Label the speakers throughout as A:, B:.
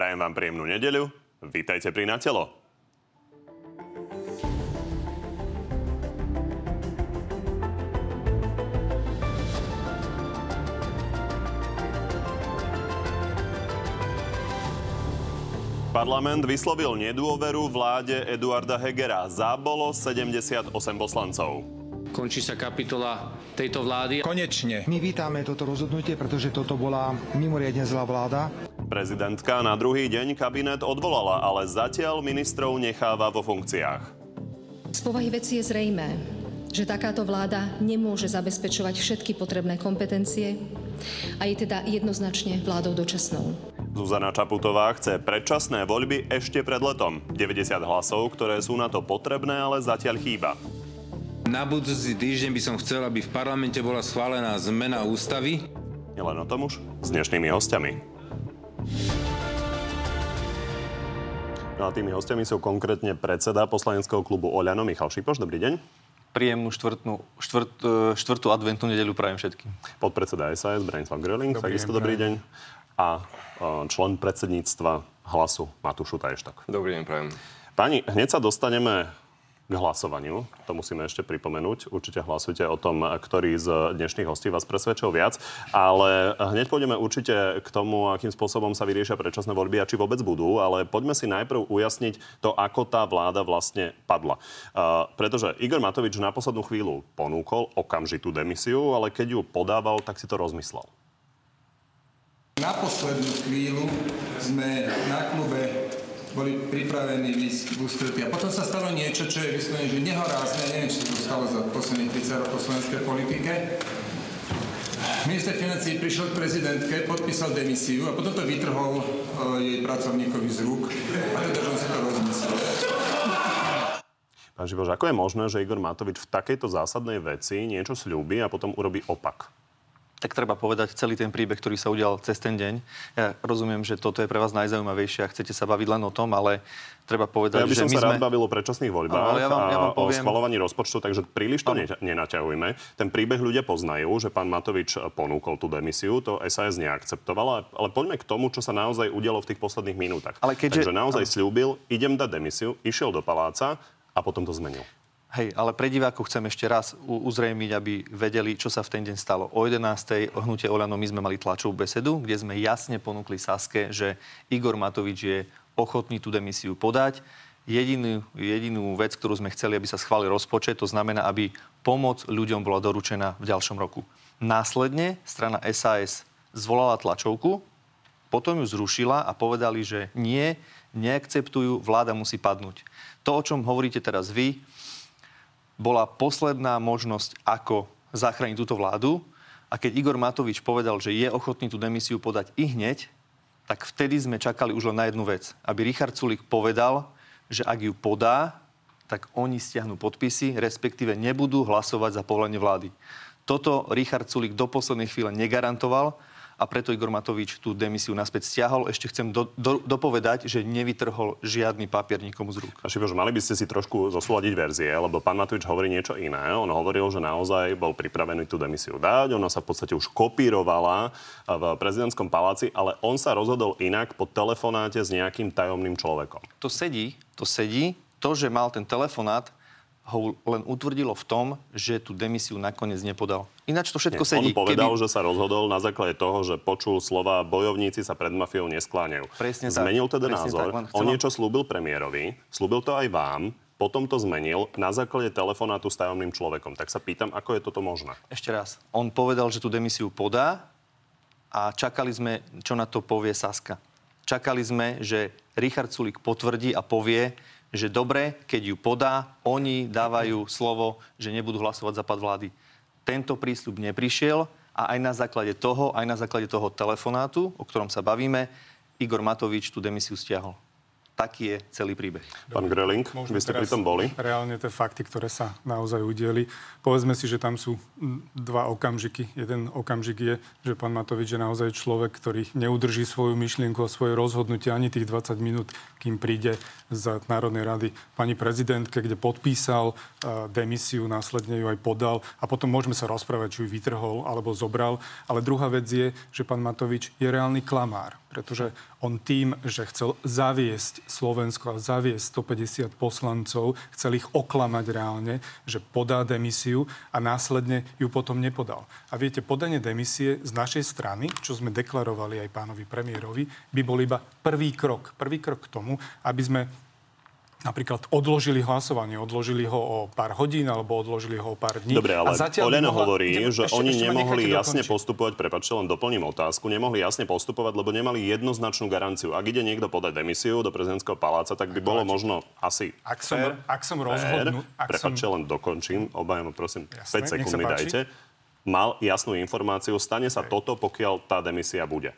A: Prajem vám príjemnú nedeľu. Vítajte pri Na telo. Parlament vyslovil nedôveru vláde Eduarda Hegera. Zábolo 78 poslancov.
B: Končí sa kapitola tejto vlády.
C: Konečne.
D: My vítame toto rozhodnutie, pretože toto bola mimoriadne zlá vláda.
A: Prezidentka na druhý deň kabinet odvolala, ale zatiaľ ministrov necháva vo funkciách.
E: Z povahy veci je zrejmé, že takáto vláda nemôže zabezpečovať všetky potrebné kompetencie a je teda jednoznačne vládou dočasnou.
A: Zuzana Čaputová chce predčasné voľby ešte pred letom. 90 hlasov, ktoré sú na to potrebné, ale zatiaľ chýba.
C: Na budúci týždeň by som chcel, aby v parlamente bola schválená zmena ústavy.
A: Nielen o tom už s dnešnými hostiami. No a tými hostiami sú konkrétne predseda poslaneckého klubu Oľano Michal Šipoš. Dobrý deň.
F: Príjemnú štvrtnú, štvrt, e, štvrtú adventnú nedeľu prajem všetkým.
A: Podpredseda SAS Branislav Gröling, takisto dobrý deň. A e, člen predsedníctva hlasu Matúš Šutajštok.
G: Dobrý deň, prajem.
A: Pani, hneď sa dostaneme k hlasovaniu. To musíme ešte pripomenúť. Určite hlasujte o tom, ktorý z dnešných hostí vás presvedčil viac. Ale hneď pôjdeme určite k tomu, akým spôsobom sa vyriešia predčasné voľby a či vôbec budú. Ale poďme si najprv ujasniť to, ako tá vláda vlastne padla. Uh, pretože Igor Matovič na poslednú chvíľu ponúkol okamžitú demisiu, ale keď ju podával, tak si to rozmyslel.
H: Na poslednú chvíľu sme na klube boli pripravení výsť v ústretí. A potom sa stalo niečo, čo je vyslovene, že nehorázne, neviem, či to stalo za posledných 30 rokov slovenskej politike. Minister financí prišiel k prezidentke, podpísal demisiu a potom to vytrhol uh, jej pracovníkovi z rúk a teda, on si to rozmyslel.
A: Pán Živoš, ako je možné, že Igor Matovič v takejto zásadnej veci niečo sľúbi a potom urobí opak?
F: Tak treba povedať celý ten príbeh, ktorý sa udial cez ten deň. Ja rozumiem, že toto je pre vás najzaujímavejšie a chcete sa baviť len o tom, ale treba povedať,
A: ja by
F: že
A: som
F: my
A: sa
F: sme...
A: rád bavil o predčasných voľbách ja vám, ja vám poviem... o schvalovaní rozpočtu, takže príliš to ne, nenaťahujme. Ten príbeh ľudia poznajú, že pán Matovič ponúkol tú demisiu, to SAS neakceptovala, ale poďme k tomu, čo sa naozaj udialo v tých posledných minútach. Ale keďže... Takže naozaj slúbil, idem dať demisiu, išiel do paláca a potom to zmenil.
F: Hej, ale pre divákov chcem ešte raz uzrejmiť, aby vedeli, čo sa v ten deň stalo. O 11. o hnutie Oľano my sme mali tlačovú besedu, kde sme jasne ponúkli Saske, že Igor Matovič je ochotný tú demisiu podať. Jedinú, jedinú vec, ktorú sme chceli, aby sa schválil rozpočet, to znamená, aby pomoc ľuďom bola doručená v ďalšom roku. Následne strana SAS zvolala tlačovku, potom ju zrušila a povedali, že nie, neakceptujú, vláda musí padnúť. To, o čom hovoríte teraz vy, bola posledná možnosť, ako zachrániť túto vládu. A keď Igor Matovič povedal, že je ochotný tú demisiu podať i hneď, tak vtedy sme čakali už len na jednu vec. Aby Richard Sulik povedal, že ak ju podá, tak oni stiahnu podpisy, respektíve nebudú hlasovať za povolenie vlády. Toto Richard Sulik do poslednej chvíle negarantoval a preto Igor Matovič tú demisiu naspäť stiahol. Ešte chcem do, do, dopovedať, že nevytrhol žiadny papier nikomu z rúk.
A: Šipoš, mali by ste si trošku zosúľadiť verzie, lebo pán Matovič hovorí niečo iné. On hovoril, že naozaj bol pripravený tú demisiu dať. Ona sa v podstate už kopírovala v prezidentskom paláci, ale on sa rozhodol inak po telefonáte s nejakým tajomným človekom.
F: To sedí, to sedí. To, že mal ten telefonát, ho len utvrdilo v tom, že tú demisiu nakoniec nepodal. Ináč to všetko Nie, sedí.
A: On povedal, Keby... že sa rozhodol na základe toho, že počul slova bojovníci sa pred mafiou neskláňajú. Presne Zmenil teda Presne názor. Tak, on niečo slúbil premiérovi, slúbil to aj vám, potom to zmenil na základe telefonátu s tajomným človekom. Tak sa pýtam, ako je toto možné?
F: Ešte raz. On povedal, že tú demisiu podá a čakali sme, čo na to povie Saska. Čakali sme, že Richard Sulik potvrdí a povie, že dobre, keď ju podá, oni dávajú slovo, že nebudú hlasovať za pad vlády. Tento prísľub neprišiel a aj na základe toho, aj na základe toho telefonátu, o ktorom sa bavíme, Igor Matovič tú demisiu stiahol taký je celý príbeh.
A: Pán Greling, vy ste pri tom boli.
I: Reálne tie fakty, ktoré sa naozaj udieli. Povedzme si, že tam sú dva okamžiky. Jeden okamžik je, že pán Matovič je naozaj človek, ktorý neudrží svoju myšlienku a svoje rozhodnutie ani tých 20 minút, kým príde z Národnej rady pani prezidentke, kde podpísal uh, demisiu, následne ju aj podal a potom môžeme sa rozprávať, či ju vytrhol alebo zobral. Ale druhá vec je, že pán Matovič je reálny klamár pretože on tým, že chcel zaviesť Slovensko a zaviesť 150 poslancov, chcel ich oklamať reálne, že podá demisiu a následne ju potom nepodal. A viete, podanie demisie z našej strany, čo sme deklarovali aj pánovi premiérovi, by bol iba prvý krok. Prvý krok k tomu, aby sme napríklad odložili hlasovanie, odložili ho o pár hodín alebo odložili ho o pár dní.
A: Dobre, ale Oľano mohla... hovorí, idem, že ešte, oni ešte nemohli jasne dokončiť. postupovať, prepačte, len doplním otázku, nemohli jasne postupovať, lebo nemali jednoznačnú garanciu. Ak ide niekto podať demisiu do prezidentského paláca, tak by bolo možno asi
I: Ak som, fair, ak som rozhodnut...
A: Prepačte, som... len dokončím, obajom prosím, Jasne, 5 sekúnd mi dajte. Mal jasnú informáciu, stane sa okay. toto, pokiaľ tá demisia bude.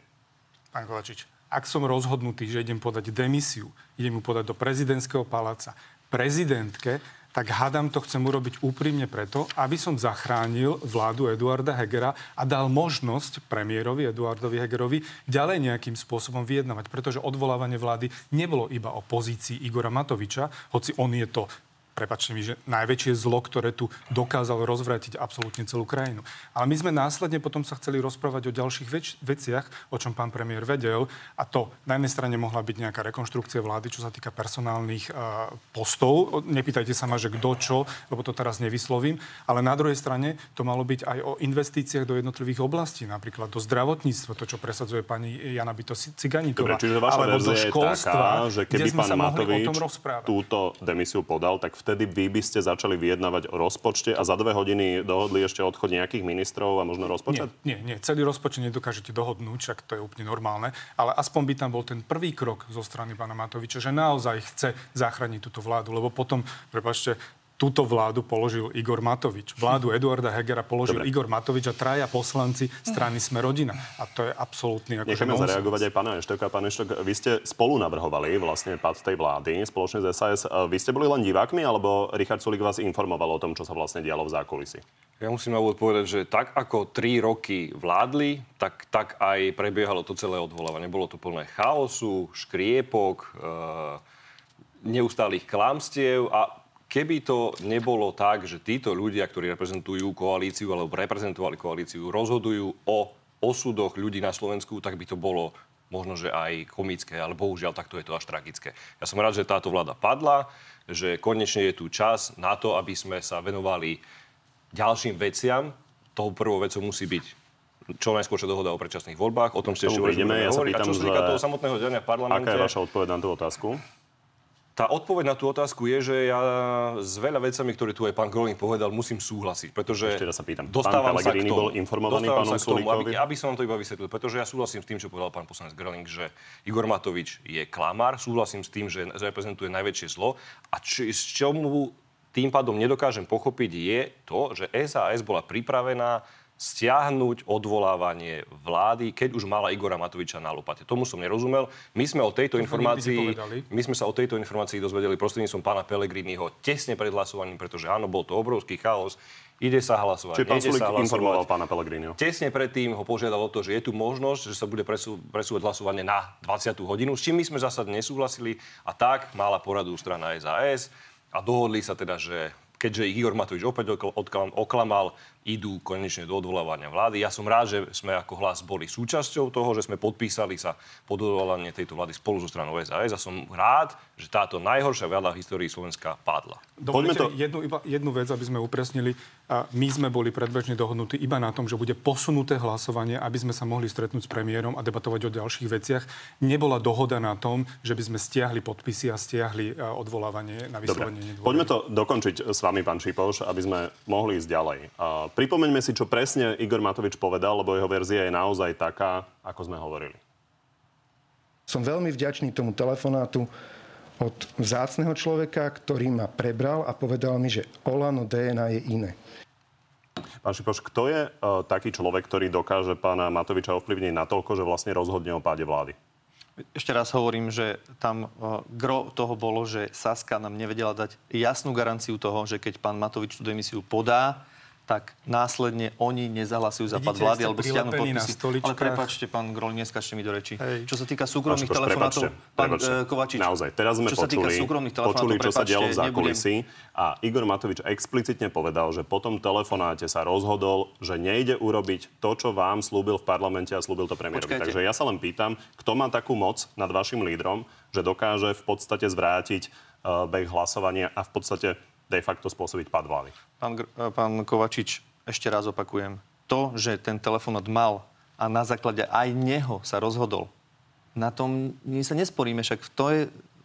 I: Pán Kovačič, ak som rozhodnutý, že idem podať demisiu, idem ju podať do prezidentského paláca, prezidentke, tak hádam to chcem urobiť úprimne preto, aby som zachránil vládu Eduarda Hegera a dal možnosť premiérovi Eduardovi Hegerovi ďalej nejakým spôsobom vyjednávať, pretože odvolávanie vlády nebolo iba o pozícii Igora Matoviča, hoci on je to prepačte mi, že najväčšie zlo, ktoré tu dokázal rozvrátiť absolútne celú krajinu. Ale my sme následne potom sa chceli rozprávať o ďalších več- veciach, o čom pán premiér vedel. A to na jednej strane mohla byť nejaká rekonštrukcia vlády, čo sa týka personálnych uh, postov. Nepýtajte sa ma, že kto čo, lebo to teraz nevyslovím. Ale na druhej strane to malo byť aj o investíciách do jednotlivých oblastí, napríklad do zdravotníctva, to, čo presadzuje pani Jana Byto Ciganíková.
A: Dobre, čiže vaša alebo do školstva, je taká, že keby pán Matovič túto demisiu podal, tak vtedy vy by ste začali vyjednávať o rozpočte a za dve hodiny dohodli ešte odchod nejakých ministrov a možno rozpočet?
I: Nie, nie, nie. celý rozpočet nedokážete dohodnúť, však to je úplne normálne, ale aspoň by tam bol ten prvý krok zo strany pána Matoviča, že naozaj chce zachrániť túto vládu, lebo potom, prepačte, túto vládu položil Igor Matovič. Vládu Eduarda Hegera položil Dobre. Igor Matovič a traja poslanci strany Sme rodina. A to je absolútny
A: ako Necháme zareagovať aj pána Eštoka. Pán Eštok, vy ste spolu navrhovali vlastne pad tej vlády spoločne s SAS. Vy ste boli len divákmi, alebo Richard Sulik vás informoval o tom, čo sa vlastne dialo v zákulisi?
G: Ja musím na úvod povedať, že tak ako tri roky vládli, tak, tak aj prebiehalo to celé odvolávanie. Bolo to plné chaosu, škriepok, e, neustálých klamstiev a Keby to nebolo tak, že títo ľudia, ktorí reprezentujú koalíciu alebo reprezentovali koalíciu, rozhodujú o osudoch ľudí na Slovensku, tak by to bolo možno, že aj komické, ale bohužiaľ takto je to až tragické. Ja som rád, že táto vláda padla, že konečne je tu čas na to, aby sme sa venovali ďalším veciam. Tou prvou vecou musí byť čo najskôr dohoda o predčasných voľbách. O tom ste ešte
A: budeme ja sa pýtam,
G: A čo sa týka toho samotného diania v parlamente...
A: Aká je vaša odpoveď na tú otázku?
G: Tá odpoveď na tú otázku je, že ja s veľa vecami, ktoré tu aj pán Groling povedal, musím súhlasiť, pretože
A: Ešte raz sa pýtam.
G: Dostávam
A: pán sa k tomu, bol informovaný pánom
G: sa k tomu, aby, aby som vám to iba vysvetlil, pretože ja súhlasím s tým, čo povedal pán poslanec Groling, že Igor Matovič je klamár, súhlasím s tým, že reprezentuje najväčšie zlo a či, z čomu tým pádom nedokážem pochopiť je to, že SAS bola pripravená stiahnuť odvolávanie vlády, keď už mala Igora Matoviča na lopate. Tomu som nerozumel. My sme o tejto informácii, my sme sa o tejto informácii dozvedeli prostredníctvom pána Pelegriniho tesne pred hlasovaním, pretože áno, bol to obrovský chaos. Ide sa hlasovať.
A: Čiže pán Sulik informoval pána Pelegriniho.
G: Tesne predtým ho požiadal o to, že je tu možnosť, že sa bude presú, presúvať hlasovanie na 20. hodinu, s čím my sme zásadne nesúhlasili a tak mala poradu strana SAS a dohodli sa teda, že keďže Igor Matovič opäť oklamal, idú konečne do odvolávania vlády. Ja som rád, že sme ako hlas boli súčasťou toho, že sme podpísali sa pod odvolávanie tejto vlády spolu so stranou SAS a som rád, že táto najhoršia vláda v histórii Slovenska padla.
I: Dovolite to... jednu, iba, jednu vec, aby sme upresnili. A my sme boli predbežne dohodnutí iba na tom, že bude posunuté hlasovanie, aby sme sa mohli stretnúť s premiérom a debatovať o ďalších veciach. Nebola dohoda na tom, že by sme stiahli podpisy a stiahli odvolávanie na vyslovenie
A: Dobre. Poďme to dokončiť s vami, pán Šipoš, aby sme mohli ísť ďalej. Pripomeňme si, čo presne Igor Matovič povedal, lebo jeho verzia je naozaj taká, ako sme hovorili.
J: Som veľmi vďačný tomu telefonátu, od vzácneho človeka, ktorý ma prebral a povedal mi, že Olano DNA je iné.
A: Pán Šipoš, kto je uh, taký človek, ktorý dokáže pána Matoviča ovplyvniť natoľko, že vlastne rozhodne o páde vlády?
F: Ešte raz hovorím, že tam uh, gro toho bolo, že Saska nám nevedela dať jasnú garanciu toho, že keď pán Matovič tú demisiu podá, tak následne oni nezahlasujú za pad vlády alebo stiahnu podpisy. Ale prepačte, pán Grol, neskačte mi do reči.
I: Hej.
F: Čo sa týka súkromných telefonátov,
A: prepáčte,
F: pán
A: prepáčte.
F: eh, Kovačič,
A: Naozaj, teraz sme
F: čo sa týka
A: počuli,
F: súkromných
A: počuli čo sa dialo v zákulisí a Igor Matovič explicitne povedal, že po tom telefonáte sa rozhodol, že nejde urobiť to, čo vám slúbil v parlamente a slúbil to premiérovi.
F: Počkajte.
A: Takže ja sa len pýtam, kto má takú moc nad vašim lídrom, že dokáže v podstate zvrátiť uh, beh hlasovania a v podstate de facto spôsobiť pad vlády.
F: Pán, eh, pán Kovačič, ešte raz opakujem. To, že ten telefonát mal a na základe aj neho sa rozhodol, na tom my sa nesporíme, však to je,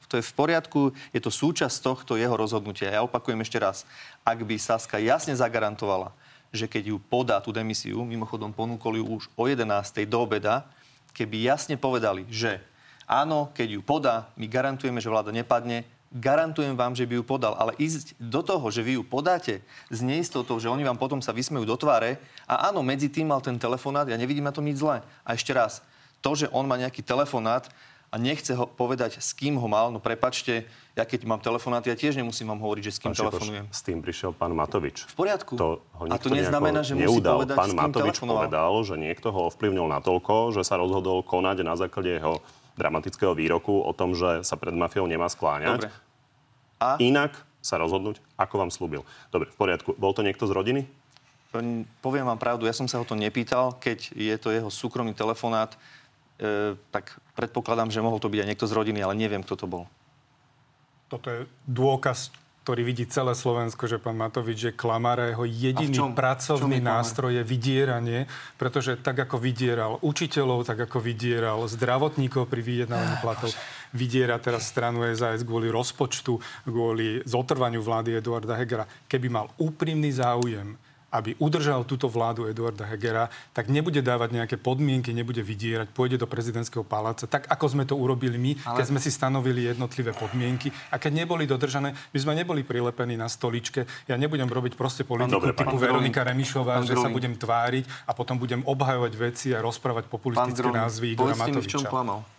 F: to je v poriadku, je to súčasť tohto jeho rozhodnutia. Ja opakujem ešte raz, ak by Saska jasne zagarantovala, že keď ju podá tú demisiu, mimochodom ponúkol ju už o 11. do obeda, keby jasne povedali, že áno, keď ju podá, my garantujeme, že vláda nepadne, garantujem vám, že by ju podal. Ale ísť do toho, že vy ju podáte s neistotou, že oni vám potom sa vysmejú do tváre a áno, medzi tým mal ten telefonát, ja nevidím na tom nič zlé. A ešte raz, to, že on má nejaký telefonát a nechce ho povedať, s kým ho mal, no prepačte, ja keď mám telefonát, ja tiež nemusím vám hovoriť, že s kým
A: Pán
F: telefonujem.
A: S tým prišiel pán Matovič.
F: V poriadku.
A: To ho
F: a to neznamená, že musí
A: neudal.
F: povedať,
A: Pán
F: s kým
A: Matovič
F: telefonoval.
A: povedal, že niekto ho ovplyvnil natoľko, že sa rozhodol konať na základe jeho dramatického výroku o tom, že sa pred mafiou nemá skláňať.
F: Dobre. A?
A: Inak sa rozhodnúť, ako vám slúbil. Dobre, v poriadku. Bol to niekto z rodiny?
F: Poviem vám pravdu, ja som sa ho to nepýtal, keď je to jeho súkromný telefonát, e, tak predpokladám, že mohol to byť aj niekto z rodiny, ale neviem, kto to bol.
I: Toto je dôkaz, ktorý vidí celé Slovensko, že pán Matovič je klamár a jeho jediný
F: čom?
I: pracovný
F: je
I: nástroj je vydieranie, pretože tak ako vydieral učiteľov, tak ako vydieral zdravotníkov pri vyjednávaní platov, vydiera teraz stranu SAS kvôli rozpočtu, kvôli zotrvaniu vlády Eduarda Hegera. Keby mal úprimný záujem aby udržal túto vládu Eduarda Hegera, tak nebude dávať nejaké podmienky, nebude vydierať, pôjde do prezidentského paláca, tak ako sme to urobili my, Ale... keď sme si stanovili jednotlivé podmienky. A keď neboli dodržané, my sme neboli prilepení na stoličke. Ja nebudem robiť proste politiku
A: Dobre,
I: typu. Veronika Remišová, že sa budem tváriť a potom budem obhajovať veci a rozprávať populistické názvy Igora
F: mi, v čom
I: Matoviča
F: klamal.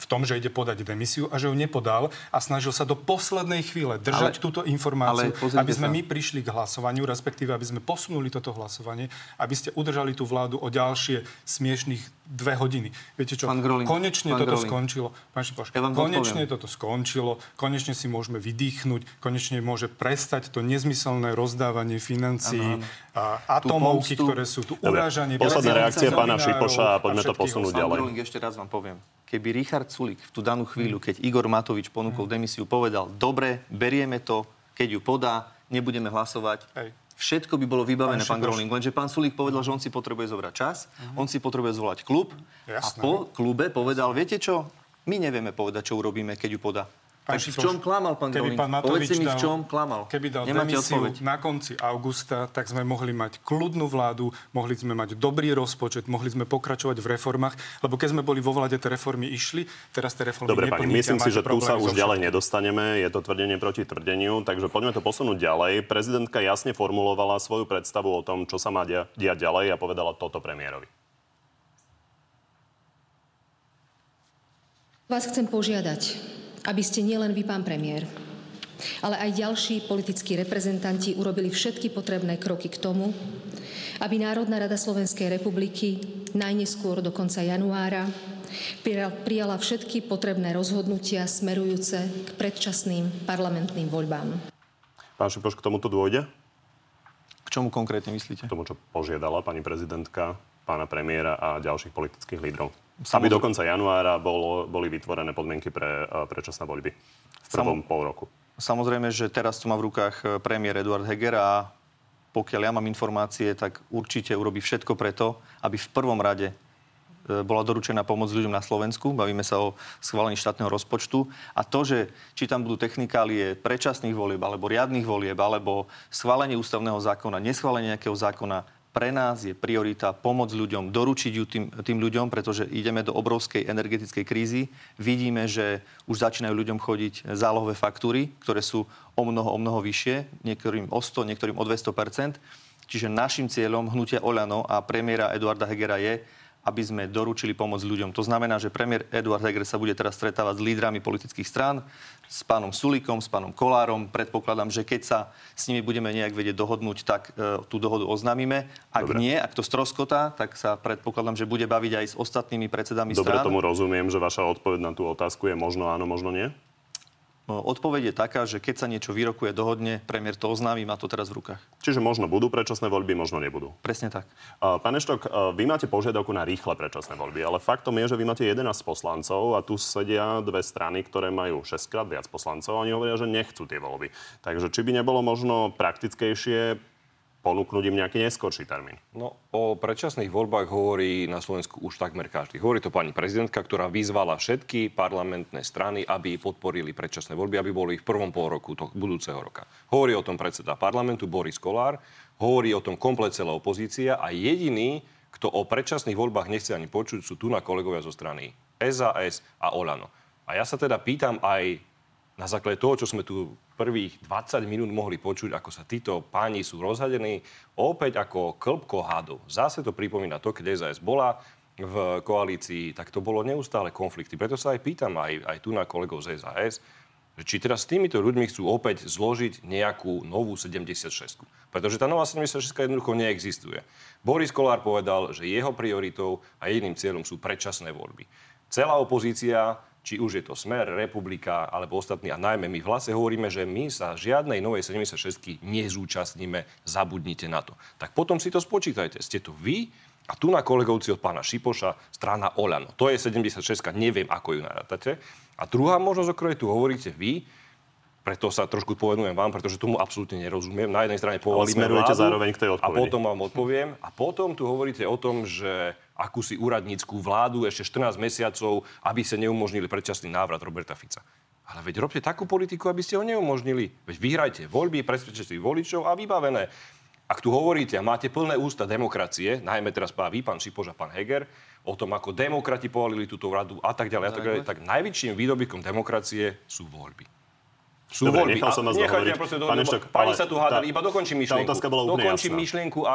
I: V tom, že ide podať demisiu a že ju nepodal a snažil sa do poslednej chvíle držať
F: Ale-
I: túto informáciu,
F: ale
I: aby sme
F: sa.
I: my prišli k hlasovaniu, respektíve aby sme posunuli toto hlasovanie, aby ste udržali tú vládu o ďalšie smiešných dve hodiny. Viete čo?
F: Pán Grolin,
I: konečne
F: pán
I: toto
F: Grolin.
I: skončilo. Pán Šipoš,
F: Ja to
I: konečne
F: odpoviem.
I: toto skončilo, konečne si môžeme vydýchnuť, konečne môže prestať to nezmyselné rozdávanie financií a atomovky,
F: pomstu.
I: ktoré sú tu, urážanie
A: posledné
I: prezidenta,
A: reakcie pána Šipoša a poďme to
I: všetkých
A: posunúť
F: Pán
A: ďalej.
F: Gruling, ešte raz vám poviem. Keby Richard Sulik v tú danú chvíľu, keď Igor Matovič ponúkol demisiu, povedal, dobre, berieme to, keď ju podá, nebudeme hlasovať.
I: Hej.
F: Všetko by bolo vybavené,
I: Pán
F: pán. Groling. Lenže pán Sulík povedal, že on si potrebuje zobrať čas, on si potrebuje zvolať klub a
I: Jasné.
F: po klube povedal, viete čo, my nevieme povedať, čo urobíme, keď ju podá.
I: Pán
F: Tak v čom klamal, pán
I: keby pán Matovič
F: mi, v čom klamal.
I: Keby dal
F: Nemáte
I: demisiu
F: odpoveď.
I: na konci augusta, tak sme mohli mať kľudnú vládu, mohli sme mať dobrý rozpočet, mohli sme pokračovať v reformách, lebo keď sme boli vo vláde, tie reformy išli, teraz tie reformy
A: Dobre, pani, myslím si, že tu sa už ďalej nedostaneme. Je to tvrdenie proti tvrdeniu, takže poďme to posunúť ďalej. Prezidentka jasne formulovala svoju predstavu o tom, čo sa má dia- diať ďalej a povedala toto premiérovi.
E: Vás chcem požiadať, aby ste nielen vy, pán premiér, ale aj ďalší politickí reprezentanti urobili všetky potrebné kroky k tomu, aby Národná rada Slovenskej republiky najneskôr do konca januára prijala- prijala všetky potrebné rozhodnutia smerujúce k predčasným parlamentným voľbám.
A: Pán Šipoš, k tomuto dôjde?
F: K čomu konkrétne myslíte?
A: K tomu, čo požiadala pani prezidentka, pána premiéra a ďalších politických lídrov. Aby
F: Samozrejme.
A: do konca januára bolo, boli vytvorené podmienky pre uh, predčasné voľby v prvom pol roku.
F: Samozrejme, že teraz to má v rukách e, premiér Eduard Heger a pokiaľ ja mám informácie, tak určite urobí všetko preto, aby v prvom rade e, bola doručená pomoc ľuďom na Slovensku. Bavíme sa o schválení štátneho rozpočtu. A to, že či tam budú technikálie predčasných volieb, alebo riadnych volieb, alebo schválenie ústavného zákona, neschválenie nejakého zákona, pre nás je priorita pomôcť ľuďom, doručiť ju tým, tým ľuďom, pretože ideme do obrovskej energetickej krízy. Vidíme, že už začínajú ľuďom chodiť zálohové faktúry, ktoré sú o mnoho, o mnoho vyššie, niektorým o 100, niektorým o 200% Čiže našim cieľom hnutia Oľano a premiéra Eduarda Hegera je, aby sme doručili pomoc ľuďom. To znamená, že premiér Eduard Heger sa bude teraz stretávať s lídrami politických strán, s pánom Sulikom, s pánom Kolárom. Predpokladám, že keď sa s nimi budeme nejak vedieť dohodnúť, tak e, tú dohodu oznámime. Ak Dobre. nie, ak to stroskotá, tak sa predpokladám, že bude baviť aj s ostatnými predsedami
A: Dobre
F: strán.
A: tomu rozumiem, že vaša odpoveď na tú otázku je možno áno, možno nie?
F: Odpoveď je taká, že keď sa niečo vyrokuje, dohodne, premiér to oznámi, má to teraz v rukách.
A: Čiže možno budú predčasné voľby, možno nebudú.
F: Presne tak.
A: Pán Eštok, vy máte požiadavku na rýchle predčasné voľby, ale faktom je, že vy máte 11 poslancov a tu sedia dve strany, ktoré majú 6 krát viac poslancov a oni hovoria, že nechcú tie voľby. Takže či by nebolo možno praktickejšie ponúknuť im nejaký neskorší termín?
G: No, o predčasných voľbách hovorí na Slovensku už takmer každý. Hovorí to pani prezidentka, ktorá vyzvala všetky parlamentné strany, aby podporili predčasné voľby, aby boli v prvom pol roku to, budúceho roka. Hovorí o tom predseda parlamentu Boris Kolár, hovorí o tom komplet celá opozícia a jediný, kto o predčasných voľbách nechce ani počuť, sú tu na kolegovia zo strany SAS a Olano. A ja sa teda pýtam aj na základe toho, čo sme tu prvých 20 minút mohli počuť, ako sa títo páni sú rozhadení, opäť ako klbko hádov. Zase to pripomína to, keď SAS bola v koalícii, tak to bolo neustále konflikty. Preto sa aj pýtam aj, aj tu na kolegov z SAS, či teraz s týmito ľuďmi chcú opäť zložiť nejakú novú 76. Pretože tá nová 76 jednoducho neexistuje. Boris Kolár povedal, že jeho prioritou a jediným cieľom sú predčasné voľby. Celá opozícia či už je to Smer, Republika alebo ostatní, a najmä my v hlase hovoríme, že my sa žiadnej novej 76 nezúčastníme, zabudnite na to. Tak potom si to spočítajte. Ste to vy a tu na kolegovci od pána Šipoša, strana Oľano. To je 76, neviem, ako ju narátate. A druhá možnosť, o ktorej tu hovoríte vy, preto sa trošku povedujem vám, pretože tomu absolútne nerozumiem. Na jednej strane povolíme vládu
A: zároveň k tej
G: a potom vám odpoviem. A potom tu hovoríte o tom, že akúsi úradníckú vládu ešte 14 mesiacov, aby sa neumožnili predčasný návrat Roberta Fica. Ale veď robte takú politiku, aby ste ho neumožnili. Veď vyhrajte voľby, presvedčite si voličov a vybavené. Ak tu hovoríte a máte plné ústa demokracie, najmä teraz pán vy, pán Šipoš a pán Heger, o tom, ako demokrati povalili túto vládu a tak ďalej, a tak ďalej, tak najväčším výdobytkom demokracie sú voľby. Sú
A: Dobre,
G: voľby.
A: nechal som vás dohovoriť.
G: Pán Eštok, pani sa tu hádali, iba dokončím myšlienku.
A: Tá otázka bola úplne
G: dokončím
A: jasná.
G: myšlienku a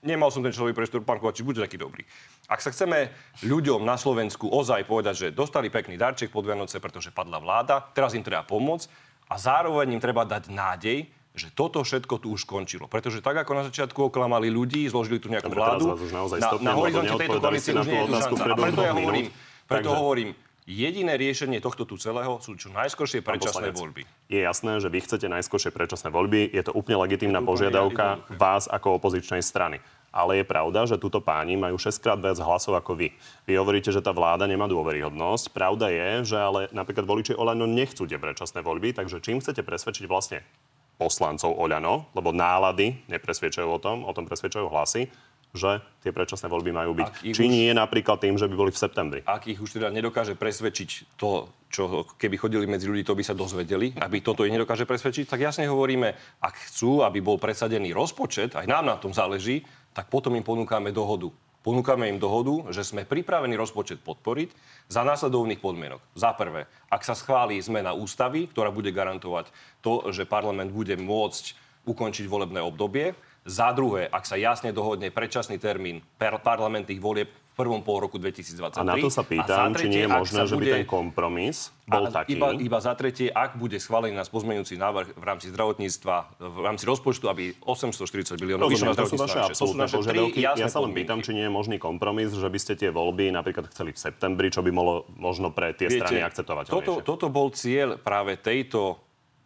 G: nemal som ten človek priestor, pán Kovačič, buďte taký dobrý. Ak sa chceme ľuďom na Slovensku ozaj povedať, že dostali pekný darček pod Vianoce, pretože padla vláda, teraz im treba pomôcť a zároveň im treba dať nádej, že toto všetko tu už skončilo. Pretože tak, ako na začiatku oklamali ľudí, zlozili tu nejakú
A: Dobre,
G: vládu, na,
A: stopnem,
G: na horizonte tejto koalície už nie je tu šanca. A preto ja hovorím, preto
A: Takže-
G: hovorím, jediné riešenie tohto tu celého sú čo najskoršie predčasné voľby.
A: Je jasné, že vy chcete najskôršie predčasné voľby. Je to úplne legitímna požiadavka vás ako opozičnej strany. Ale je pravda, že túto páni majú 6 krát viac hlasov ako vy. Vy hovoríte, že tá vláda nemá dôveryhodnosť. Pravda je, že ale napríklad voliči Oľano nechcú tie predčasné voľby, takže čím chcete presvedčiť vlastne poslancov Oľano, lebo nálady nepresvedčajú o tom, o tom presvedčajú hlasy, že tie predčasné voľby majú byť. Či
G: už-
A: nie napríklad tým, že by boli v septembri.
G: ak ich už teda nedokáže presvedčiť to, čo keby chodili medzi ľudí, to by sa dozvedeli, aby toto ich nedokáže presvedčiť, tak jasne hovoríme, ak chcú, aby bol presadený rozpočet, aj nám na tom záleží, tak potom im ponúkame dohodu. Ponúkame im dohodu, že sme pripravení rozpočet podporiť za následovných podmienok. Za prvé, ak sa schválí zmena ústavy, ktorá bude garantovať to, že parlament bude môcť ukončiť volebné obdobie. Za druhé, ak sa jasne dohodne predčasný termín per- parlamentných volieb v prvom pol roku 2023.
A: A na to sa pýtam,
G: za
A: či nie je možné, že by
G: bude-
A: ten kompromis bol
G: a
A: taký.
G: Iba, iba za tretie, ak bude schválený nás pozmeňujúci návrh v rámci zdravotníctva, v rámci rozpočtu, aby 840 miliónov vyšlo na navyše. To sú naše
A: požiadavky. Ja sa len pýtam, či nie je možný kompromis, že by ste tie voľby napríklad chceli v septembri, čo by mohlo možno pre tie strany akceptovateľnejšie.
G: toto, toto bol cieľ práve tejto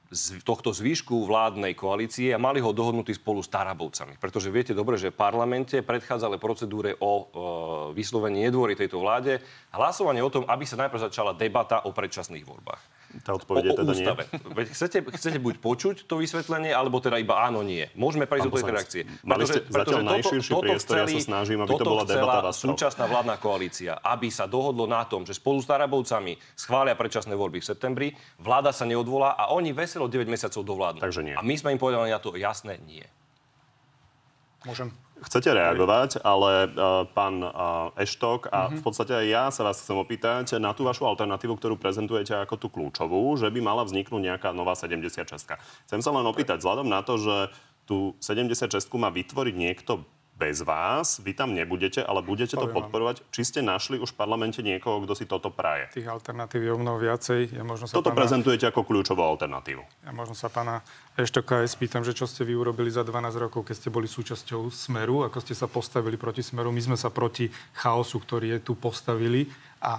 G: z tohto zvýšku vládnej koalície a mali ho dohodnutý spolu s Tarabovcami. Pretože viete dobre, že v parlamente predchádzali procedúre o e, vyslovení nedôry tejto vláde hlasovanie o tom, aby sa najprv začala debata o predčasných voľbách.
A: Tá odpoveď je teda nie.
G: ústave. Veď chcete, chcete buď počuť to vysvetlenie, alebo teda iba áno, nie. Môžeme prejsť do tej reakcie.
A: mali ste zatiaľ najširší priestor, ja sa snažím, aby to
G: toto
A: bola debata vás
G: súčasná vládna koalícia, aby sa dohodlo na tom, že spolu s Tarabovcami schvália predčasné voľby v septembri, vláda sa neodvolá a oni veselo 9 mesiacov dovládnu.
A: Takže nie.
G: A my sme im povedali na to jasné nie.
I: Môžem?
A: Chcete reagovať, ale uh, pán uh, Eštok, a v podstate aj ja sa vás chcem opýtať na tú vašu alternatívu, ktorú prezentujete ako tú kľúčovú, že by mala vzniknúť nejaká nová 76. Chcem sa len opýtať, vzhľadom na to, že tú 76 má vytvoriť niekto bez vás, vy tam nebudete, ale budete to podporovať. Či ste našli už v parlamente niekoho, kto si toto praje?
I: Tých alternatív je o mnoho viacej. Ja možno sa
A: Toto
I: pána,
A: prezentujete ako kľúčovú alternatívu.
I: ja možno sa pána Eštoka aj spýtam, že čo ste vy urobili za 12 rokov, keď ste boli súčasťou Smeru, ako ste sa postavili proti Smeru. My sme sa proti chaosu, ktorý je tu postavili a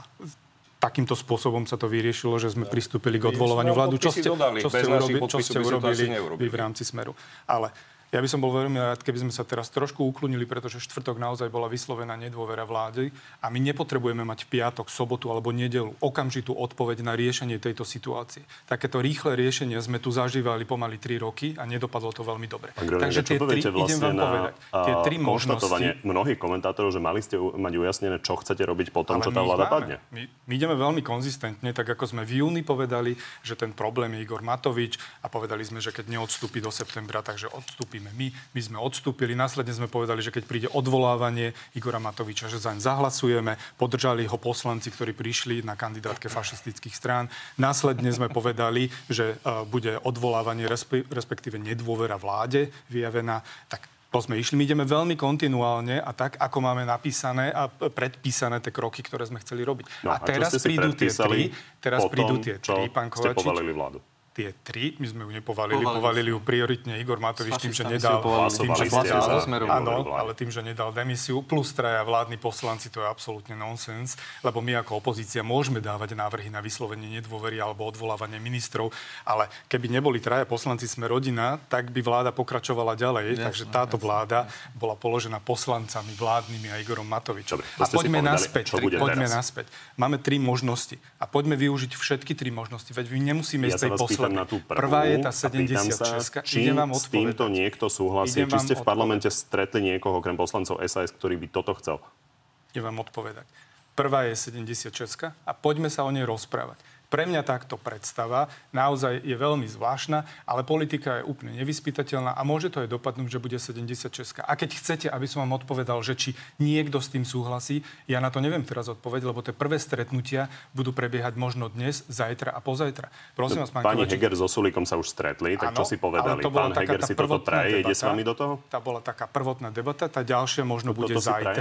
I: takýmto spôsobom sa to vyriešilo, že sme pristúpili k odvolovaniu vládu. Čo ste,
G: dodali.
I: čo ste, urobi, čo ste urobili vy v rámci Smeru. Ale ja by som bol veľmi rád, keby sme sa teraz trošku uklonili, pretože štvrtok naozaj bola vyslovená nedôvera vlády a my nepotrebujeme mať piatok, sobotu alebo nedelu okamžitú odpoveď na riešenie tejto situácie. Takéto rýchle riešenie sme tu zažívali pomaly 3 roky a nedopadlo to veľmi dobre.
A: Pán
I: Takže tie tri,
A: poviete
I: idem
A: vlastne
I: vám
A: na
I: povedať, tie tri možnosti...
A: mnohých komentátorov, že mali ste mať ujasnené, čo chcete robiť po tom, čo tá vláda
I: máme.
A: padne?
I: My, my ideme veľmi konzistentne, tak ako sme v júni povedali, že ten problém je Igor Matovič a povedali sme, že keď neodstúpi do septembra, takže odstúpime my. My sme odstúpili, následne sme povedali, že keď príde odvolávanie Igora Matoviča, že zaň zahlasujeme. Podržali ho poslanci, ktorí prišli na kandidátke fašistických strán. Následne sme povedali, že uh, bude odvolávanie, respe, respektíve nedôvera vláde vyjavená. Tak to sme išli. My ideme veľmi kontinuálne a tak, ako máme napísané a predpísané tie kroky, ktoré sme chceli robiť.
A: No,
I: a teraz
A: ste
I: prídu tie tri, teraz
A: po
I: prídu tie tri, pán
A: ste
I: Kovačič.
A: povalili vládu?
I: Tie tri, my sme ju nepovalili,
F: Povalili
I: povalili ju prioritne Igor Matovič tým, že nedal, tým, že nedal, áno, ale tým, že nedal demisiu, plus traja vládni poslanci, to je absolútne nonsens, lebo my ako opozícia môžeme dávať návrhy na vyslovenie nedôvery alebo odvolávanie ministrov, ale keby neboli traja poslanci sme rodina, tak by vláda pokračovala ďalej,
F: Jasné,
I: takže táto vláda bola položená poslancami vládnymi a Igorom Matovičom.
A: Dobre,
I: a poďme
A: povedali.
I: naspäť,
A: bude
I: poďme
A: teraz?
I: naspäť. Máme tri možnosti a poďme využiť všetky tri možnosti, veď my nemusíme
A: Ja
I: ísť tej
A: vás pýtam na tú prvú
I: Prvá je tá
A: a pýtam
I: 70
A: sa, či
I: Idem vám
A: s týmto
I: odpovedať.
A: niekto súhlasí.
I: Idem
A: Či ste v parlamente stretli niekoho, okrem poslancov SAS, ktorý by toto chcel?
I: Idem vám odpovedať. Prvá je 70 Česka a poďme sa o nej rozprávať. Pre mňa táto predstava naozaj je veľmi zvláštna, ale politika je úplne nevyspytateľná a môže to aj dopadnúť, že bude 70 Česka. A keď chcete, aby som vám odpovedal, že či niekto s tým súhlasí, ja na to neviem teraz odpovedať, lebo tie prvé stretnutia budú prebiehať možno dnes, zajtra a pozajtra. Prosím vás, pán
A: Pani
I: Kovačík,
A: Heger so Sulikom sa už stretli, tak čo
I: Áno,
A: si povedali?
I: to
A: Pán Heger si toto
I: prvotná
A: praje, ide s
I: debata.
A: vami do toho?
I: Tá bola taká prvotná debata, tá ďalšia možno
A: To-
I: bude
A: toto si praje?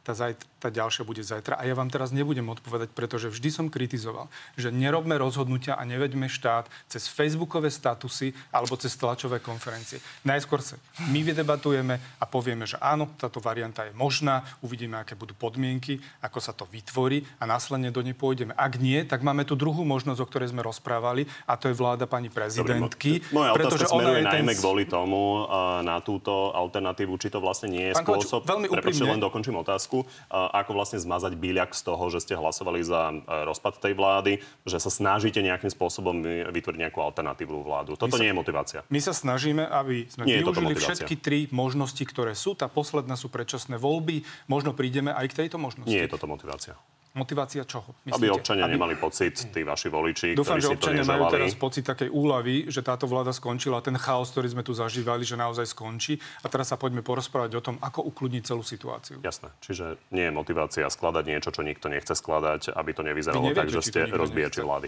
I: Tá, zajtra, tá ďalšia bude zajtra. A ja vám teraz nebudem odpovedať, pretože vždy som kritizoval, že nerobme rozhodnutia a neveďme štát cez facebookové statusy alebo cez tlačové konferencie. Najskôr sa my vydebatujeme a povieme, že áno, táto varianta je možná, uvidíme, aké budú podmienky, ako sa to vytvorí a následne do nej pôjdeme. Ak nie, tak máme tu druhú možnosť, o ktorej sme rozprávali, a to je vláda pani prezidentky.
A: Dobre, moja otázka
I: pretože ona
A: smeruje
I: je ten
A: najmä kvôli tomu na túto alternatívu, či to vlastne nie je
I: Pán Kovač,
A: spôsob.
I: veľmi
A: Prepačte,
I: úprimne.
A: len dokončím otázku. Uh, ako vlastne zmazať byľak z toho, že ste hlasovali za uh, rozpad tej vlády, že sa snažíte nejakým spôsobom vy- vytvoriť nejakú alternatívnu vládu. Toto
I: sa-
A: nie je motivácia.
I: My sa snažíme, aby sme
A: Nie
I: využili všetky tri možnosti, ktoré sú. Tá posledná sú predčasné voľby. Možno prídeme aj k tejto možnosti.
A: Nie je toto motivácia.
I: Motivácia čoho?
A: Aby občania nemali pocit, tí vaši voliči,
I: Dúfam,
A: ktorí
I: že
A: si to
I: občania majú teraz pocit takej úlavy, že táto vláda skončila, ten chaos, ktorý sme tu zažívali, že naozaj skončí. A teraz sa poďme porozprávať o tom, ako ukludniť celú situáciu.
A: Jasné. Čiže nie je motivácia skladať niečo, čo nikto nechce skladať, aby to nevyzeralo
I: Vy neviete,
A: tak, že ste rozbíjači vlády.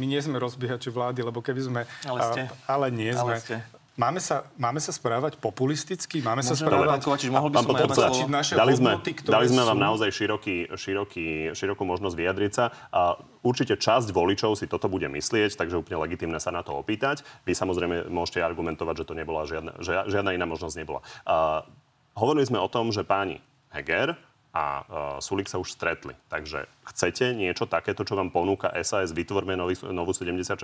I: My nie sme rozbiehači vlády, lebo keby sme...
F: Ale ste.
I: A, ale nie sme.
F: Ale ste.
I: Máme sa, máme sa správať populisticky? Máme sa
F: Môžem,
I: správať...
F: pán Kovačič, mohol by som
I: naše
A: dali sme,
I: hodnoty, ktoré
A: dali sme vám
I: sú-
A: naozaj široký, široký, širokú možnosť vyjadriť sa. A určite časť voličov si toto bude myslieť, takže úplne legitimné sa na to opýtať. Vy samozrejme môžete argumentovať, že to nebola žiadna, žiadna iná možnosť nebola. A hovorili sme o tom, že páni Heger a uh, Sulik sa už stretli. Takže chcete niečo takéto, čo vám ponúka SAS, vytvorme nový, novú 76?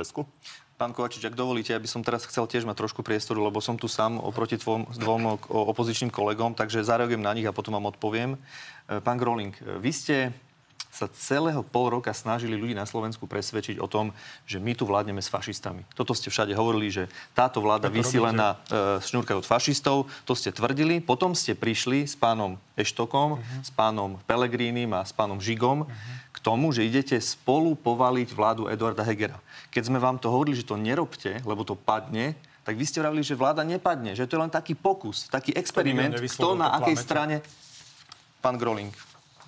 F: Pán Kovačič, ak dovolíte, aby som teraz chcel tiež mať trošku priestoru, lebo som tu sám oproti tvom, dvom opozičným kolegom, takže zareagujem na nich a potom vám odpoviem. E, Pán Groling, vy ste sa celého pol roka snažili ľudí na Slovensku presvedčiť o tom, že my tu vládneme s fašistami. Toto ste všade hovorili, že táto vláda
I: Tak to
F: vysí
I: robíte.
F: len na e, od fašistov. To ste tvrdili. Potom ste prišli s pánom Eštokom, s pánom Pelegrínim a s pánom Žigom k tomu, že idete spolu povaliť vládu Eduarda Hegera. Keď sme vám to hovorili, že to nerobte, lebo to padne, tak vy ste vravili, že vláda nepadne, že to je len taký pokus, taký experiment, kto na akej strane... Pán Groling,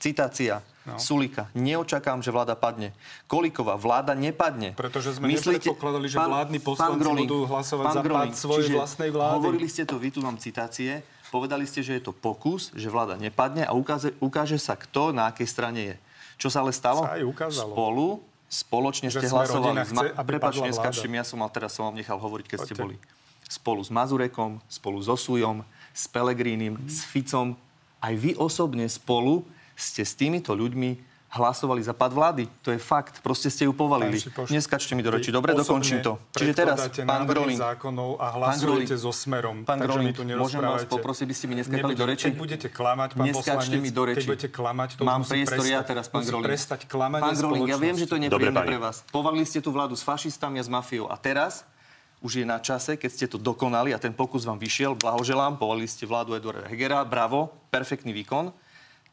F: citácia
I: No.
F: Sulika. Neočakám, že vláda padne. Kolíková, vláda nepadne.
I: Pretože sme nepredpokladali, že vládni poslanci budú hlasovať za pád svojej vlastnej vlády.
F: Hovorili ste to vy, tu mám citácie. Povedali ste, že je to pokus, že vláda nepadne a ukáže, ukáže sa, kto na akej strane je. Čo sa ale stalo?
I: Sa aj ukázalo.
F: Spolu, spoločne
I: Že
F: ste hlasovali.
I: chce,
F: Prepač, mi, ja som mal teraz som vám nechal hovoriť, keď ste
I: Poďte.
F: boli. Spolu s Mazurekom, spolu so Sujom, s Pelegrínim, s Ficom. Aj vy osobne spolu ste s týmito ľuďmi hlasovali za pad vlády. To je fakt. Proste ste ju povalili. Neskačte mi do reči. Dobre, dokončím to. Čiže teraz, pán Groling,
I: zákonov a hlasujete so smerom.
F: Pán
I: tu
F: môžem vás poprosiť, by ste mi neskakali do reči?
I: Keď budete klamať, pán poslanec,
F: mi do reči.
I: budete klamať, to
F: Mám priestor
I: prestať,
F: ja teraz, pán
I: musí
F: Groling.
I: prestať klamať
F: Pán Groling, ja viem, že to je nepríjemné pre vás. Povalili ste tú vládu s fašistami a s mafiou. A teraz už je na čase, keď ste to dokonali a ten pokus vám vyšiel, blahoželám, povalili ste vládu Eduarda Hegera, bravo, perfektný výkon.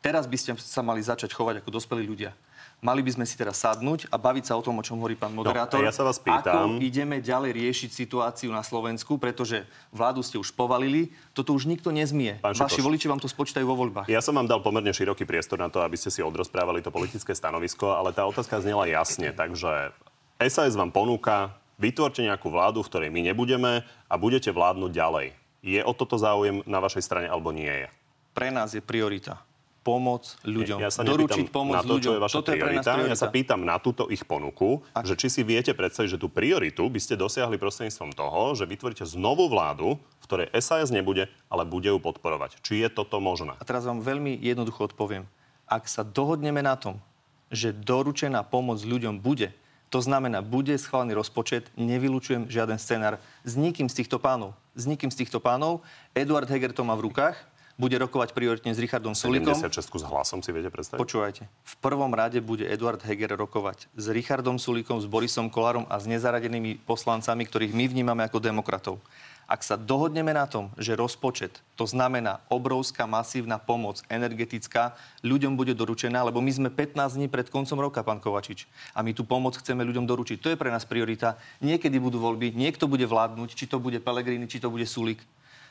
F: Teraz by ste sa mali začať chovať ako dospelí ľudia. Mali by sme si teraz sadnúť a baviť sa o tom, o čom hovorí pán moderátor.
A: ja sa vás pýtam.
F: Ako ideme ďalej riešiť situáciu na Slovensku, pretože vládu ste už povalili, toto už nikto nezmie.
A: Pán
F: Vaši voliči vám to spočítajú vo voľbách.
A: Ja som vám dal pomerne široký priestor na to, aby ste si odrozprávali to politické stanovisko, ale tá otázka znela jasne. Takže SAS vám ponúka, vytvorte nejakú vládu, v ktorej my nebudeme a budete vládnuť ďalej. Je o toto záujem na vašej strane alebo nie je?
F: Pre nás je priorita pomoc ľuďom.
A: Ja sa
F: Doručiť pomoc
A: na to,
F: ľuďom.
A: čo je vaša
F: Toto je pre nás
A: priorita.
F: priorita.
A: Ja sa pýtam na túto ich ponuku, že či si viete predstaviť, že tú prioritu by ste dosiahli prostredníctvom toho, že vytvoríte znovu vládu, v ktorej SAS nebude, ale bude ju podporovať. Či je toto možné?
F: A teraz vám veľmi jednoducho odpoviem. Ak sa dohodneme na tom, že doručená pomoc ľuďom bude, to znamená, bude schválený rozpočet, nevylučujem žiaden scenár s nikým z týchto pánov. S nikým z týchto pánov. Eduard Heger to má v rukách, bude rokovať prioritne s Richardom Sulikom.
A: 76 s hlasom si viete predstaviť?
F: Počúvajte, v prvom rade bude Eduard Heger rokovať s Richardom Sulikom, s Borisom Kolárom a s nezaradenými poslancami, ktorých my vnímame ako demokratov. Ak sa dohodneme na tom, že rozpočet, to znamená obrovská masívna pomoc energetická, ľuďom bude doručená, lebo my sme 15 dní pred koncom roka, pán Kovačič. A my tú pomoc chceme ľuďom doručiť. To je pre nás priorita. Niekedy budú voľby, niekto bude vládnuť, či to bude Pelegrini, či to bude Sulik.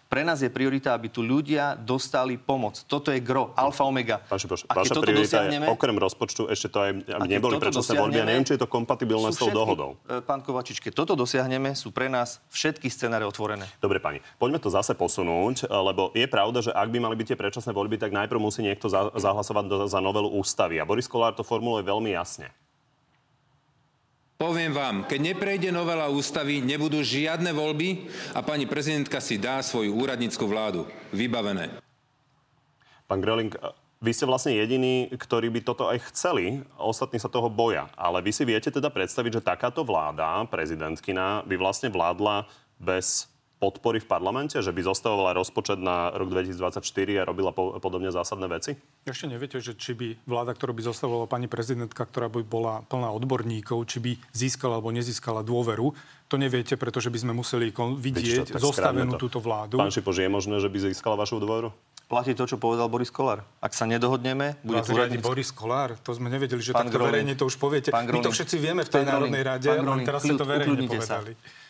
F: Pre nás je priorita, aby tu ľudia dostali pomoc. Toto je gro, alfa, omega. A keď
A: vaša
F: toto
A: priorita je okrem rozpočtu ešte to aj, aby neboli predčasné voľby. Ja neviem, či je to kompatibilné s tou
F: všetky-
A: dohodou.
F: e, Pán Kovačič, keď toto dosiahneme, sú pre nás všetky scenáre otvorené.
A: Dobre, pani, poďme to zase posunúť, lebo je pravda, že ak by mali byť tie predčasné voľby, tak najprv musí niekto za, zahlasovať za novelu ústavy. A Boris Kolár to formuluje veľmi jasne.
C: Poviem vám, keď neprejde novela ústavy, nebudú žiadne voľby a pani prezidentka si dá svoju úradnícku vládu. Vybavené.
A: Pán Greling, vy ste vlastne jediní, ktorí by toto aj chceli, ostatní sa toho boja. Ale vy si viete teda predstaviť, že takáto vláda, prezidentkina, by vlastne vládla bez podpory v parlamente, že by zostavovala rozpočet na rok 2024 a robila po, podobne zásadné veci?
I: Ešte neviete, že či by vláda, ktorú by zostavovala pani prezidentka, ktorá by bola plná odborníkov, či by získala alebo nezískala dôveru. To neviete, pretože by sme museli kon- vidieť
A: tak
I: zostavenú túto vládu.
A: Pán Šipoš, je možné, že by získala vašu dôveru?
F: Platí to, čo povedal Boris Kolár. Ak sa nedohodneme, bude
I: Vás
F: úradnícka...
I: Boris Kolár, to sme nevedeli, že
F: Pán
I: takto
F: Groling.
I: verejne to už poviete.
F: Pán
I: My to všetci vieme v tej
F: Pán.
I: Národnej rade,
F: Pán
I: teraz ste to verejne
F: ukľudnite sa.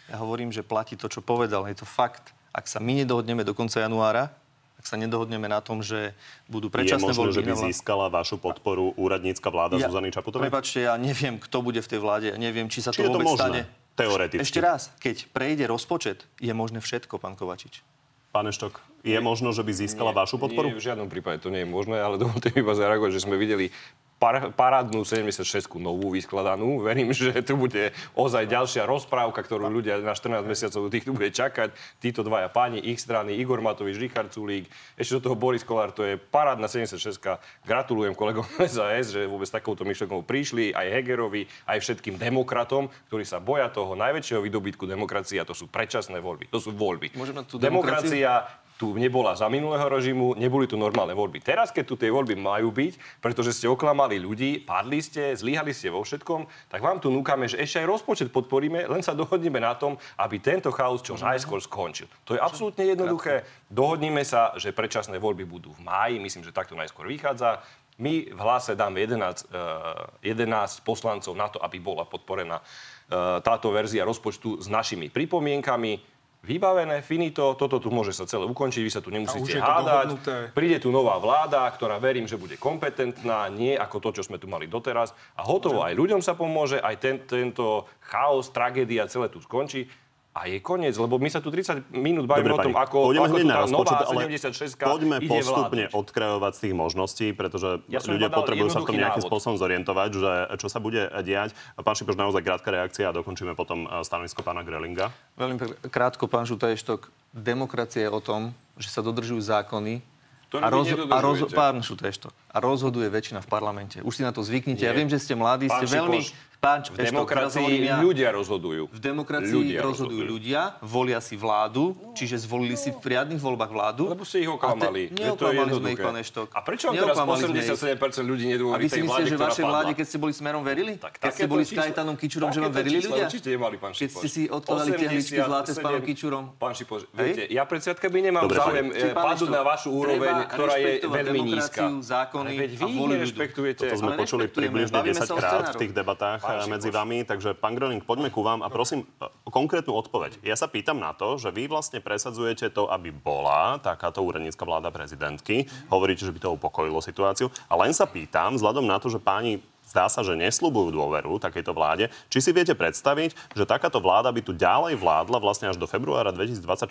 F: Ja hovorím, že platí to, čo povedal. Je to fakt. Ak sa my nedohodneme do konca januára, ak sa nedohodneme na tom, že budú
A: Je
F: predčasné
A: možné,
F: voľby...
A: že by
F: vlá-
A: získala vašu podporu úradnícka vláda
F: Ja-
A: Zuzany Čaputovej?
F: Prepačte, ja neviem, kto bude v tej vláde. Ja neviem, či sa
A: Či
F: to
A: je to
F: vôbec
A: možné?
F: stane.
A: Teoreticky.
F: Ešte raz, keď prejde rozpočet, je možné všetko, pán Kovačič.
A: Pán Eštok, je možno, že by získala vašu podporu?
G: Nie, v žiadnom prípade to nie je možné, ale dovolte mi iba zareagovať, že sme videli par, parádnu 76 novú vyskladanú. Verím, že tu bude ozaj ďalšia rozprávka, ktorú ľudia na 14 mesiacov tých tu bude čakať. Títo dvaja páni, ich strany, Igor Matovič, Richard Sulík, ešte do toho Boris Kolár, to je parádna 76 Gratulujem kolegom SAS, že vôbec takouto myšlenkou prišli, aj Hegerovi, aj všetkým demokratom, ktorí sa boja toho najväčšieho výdobytku demokracie, a to sú predčasné voľby. To sú voľby.
F: Môžeme tú
A: Demokracia
G: tu nebola za minulého režimu, neboli tu normálne voľby. Teraz, keď tu tie voľby majú byť, pretože ste oklamali ľudí, padli ste, zlyhali ste vo všetkom, tak vám tu núkame, že ešte aj rozpočet podporíme, len sa dohodneme na tom, aby tento chaos čo najskôr skončil. To je absolútne jednoduché. Dohodníme sa, že predčasné voľby budú v máji, myslím, že takto najskôr vychádza. My v hlase dáme 11, eh, 11 poslancov na to, aby bola podporená eh, táto verzia rozpočtu s našimi pripomienkami. Vybavené, finito, toto tu môže sa celé ukončiť, vy sa tu nemusíte hádať.
I: dohodnuté.
G: Príde tu nová vláda, ktorá verím, že bude kompetentná, nie ako to, čo sme tu mali doteraz. A hotovo, aj ľuďom sa pomôže, aj ten, tento chaos, tragédia celé tu skončí. A je koniec, lebo my sa tu 30 minút bavíme
A: Dobre,
G: o tom,
A: pani,
G: ako,
A: pôjdeme
G: ako tá
A: rozpočet,
G: nová
A: ale
G: 76
A: poďme
G: ide
A: postupne
G: vládnuť.
A: odkrajovať z tých možností, pretože
G: Ja
A: ľudia potrebujú sa v tom nejakým
G: návod.
A: spôsobom zorientovať, že čo sa bude diať. Pán Šipoš, naozaj krátka reakcia a dokončíme potom eh, stanovisko pána Grelinga.
F: Veľmi krátko, pán Šutajštok. Demokracia je o tom, že sa dodržujú zákony a,
G: vy
F: roz, a roz,
G: nedodržujete.
F: pán Šutajštok. A rozhoduje väčšina v parlamente. Už si na to zvyknite. Ja
G: Nie.
F: viem, že ste mladí,
G: Pán
F: ste veľmi... Pán
G: v
F: Eštok, teraz
G: demokracii
F: ja.
G: ľudia rozhodujú.
F: V demokracii
G: Ľudia
F: rozhodujú ľudia, volia si vládu, čiže zvolili si v riadnych voľbách vládu.
G: Lebo ste ich oklamali.
F: A
G: Veď to je
F: neoklamali sme ich, pán Eštok.
G: A prečo vám teraz
F: Neoklamali sme ich.
G: 87% ľudí
F: A
G: nedôverí
F: vy si myslíte, že vašej vláde, keď ste boli smerom, verili?
G: Tak
F: keď ste boli s Kajtanom Kičurom, že vám verili ľudia?
G: určite nemali, pán
F: Keď ste si odkladali tehličky zlaté s pánom
G: 87.
F: Kičurom?
G: Pán Šipoš, viete, ja pred sviatkami nemám záujem eh, padnúť na vašu úroveň, ktorá je veľmi nízka.
F: demokraciu, zákony a ľudu.
G: nerešpektujete.
A: Toto sme počuli približne
F: bavíme
A: 10
F: sa o
A: krát v tých debatách Eh, medzi
G: Šipoš.
A: vami, takže pán Gröling, poďme ku vám a prosím o konkrétnu odpoveď. Ja sa pýtam na to, že vy vlastne presadzujete to, aby bola takáto úradnícka vláda prezidentky. Hovoríte, že by to upokojilo situáciu. A len sa pýtam, vzhľadom na to, že páni zdá sa, že nesľubujú dôveru takejto vláde. Či si viete predstaviť, že takáto vláda by tu ďalej vládla vlastne až do februára 2024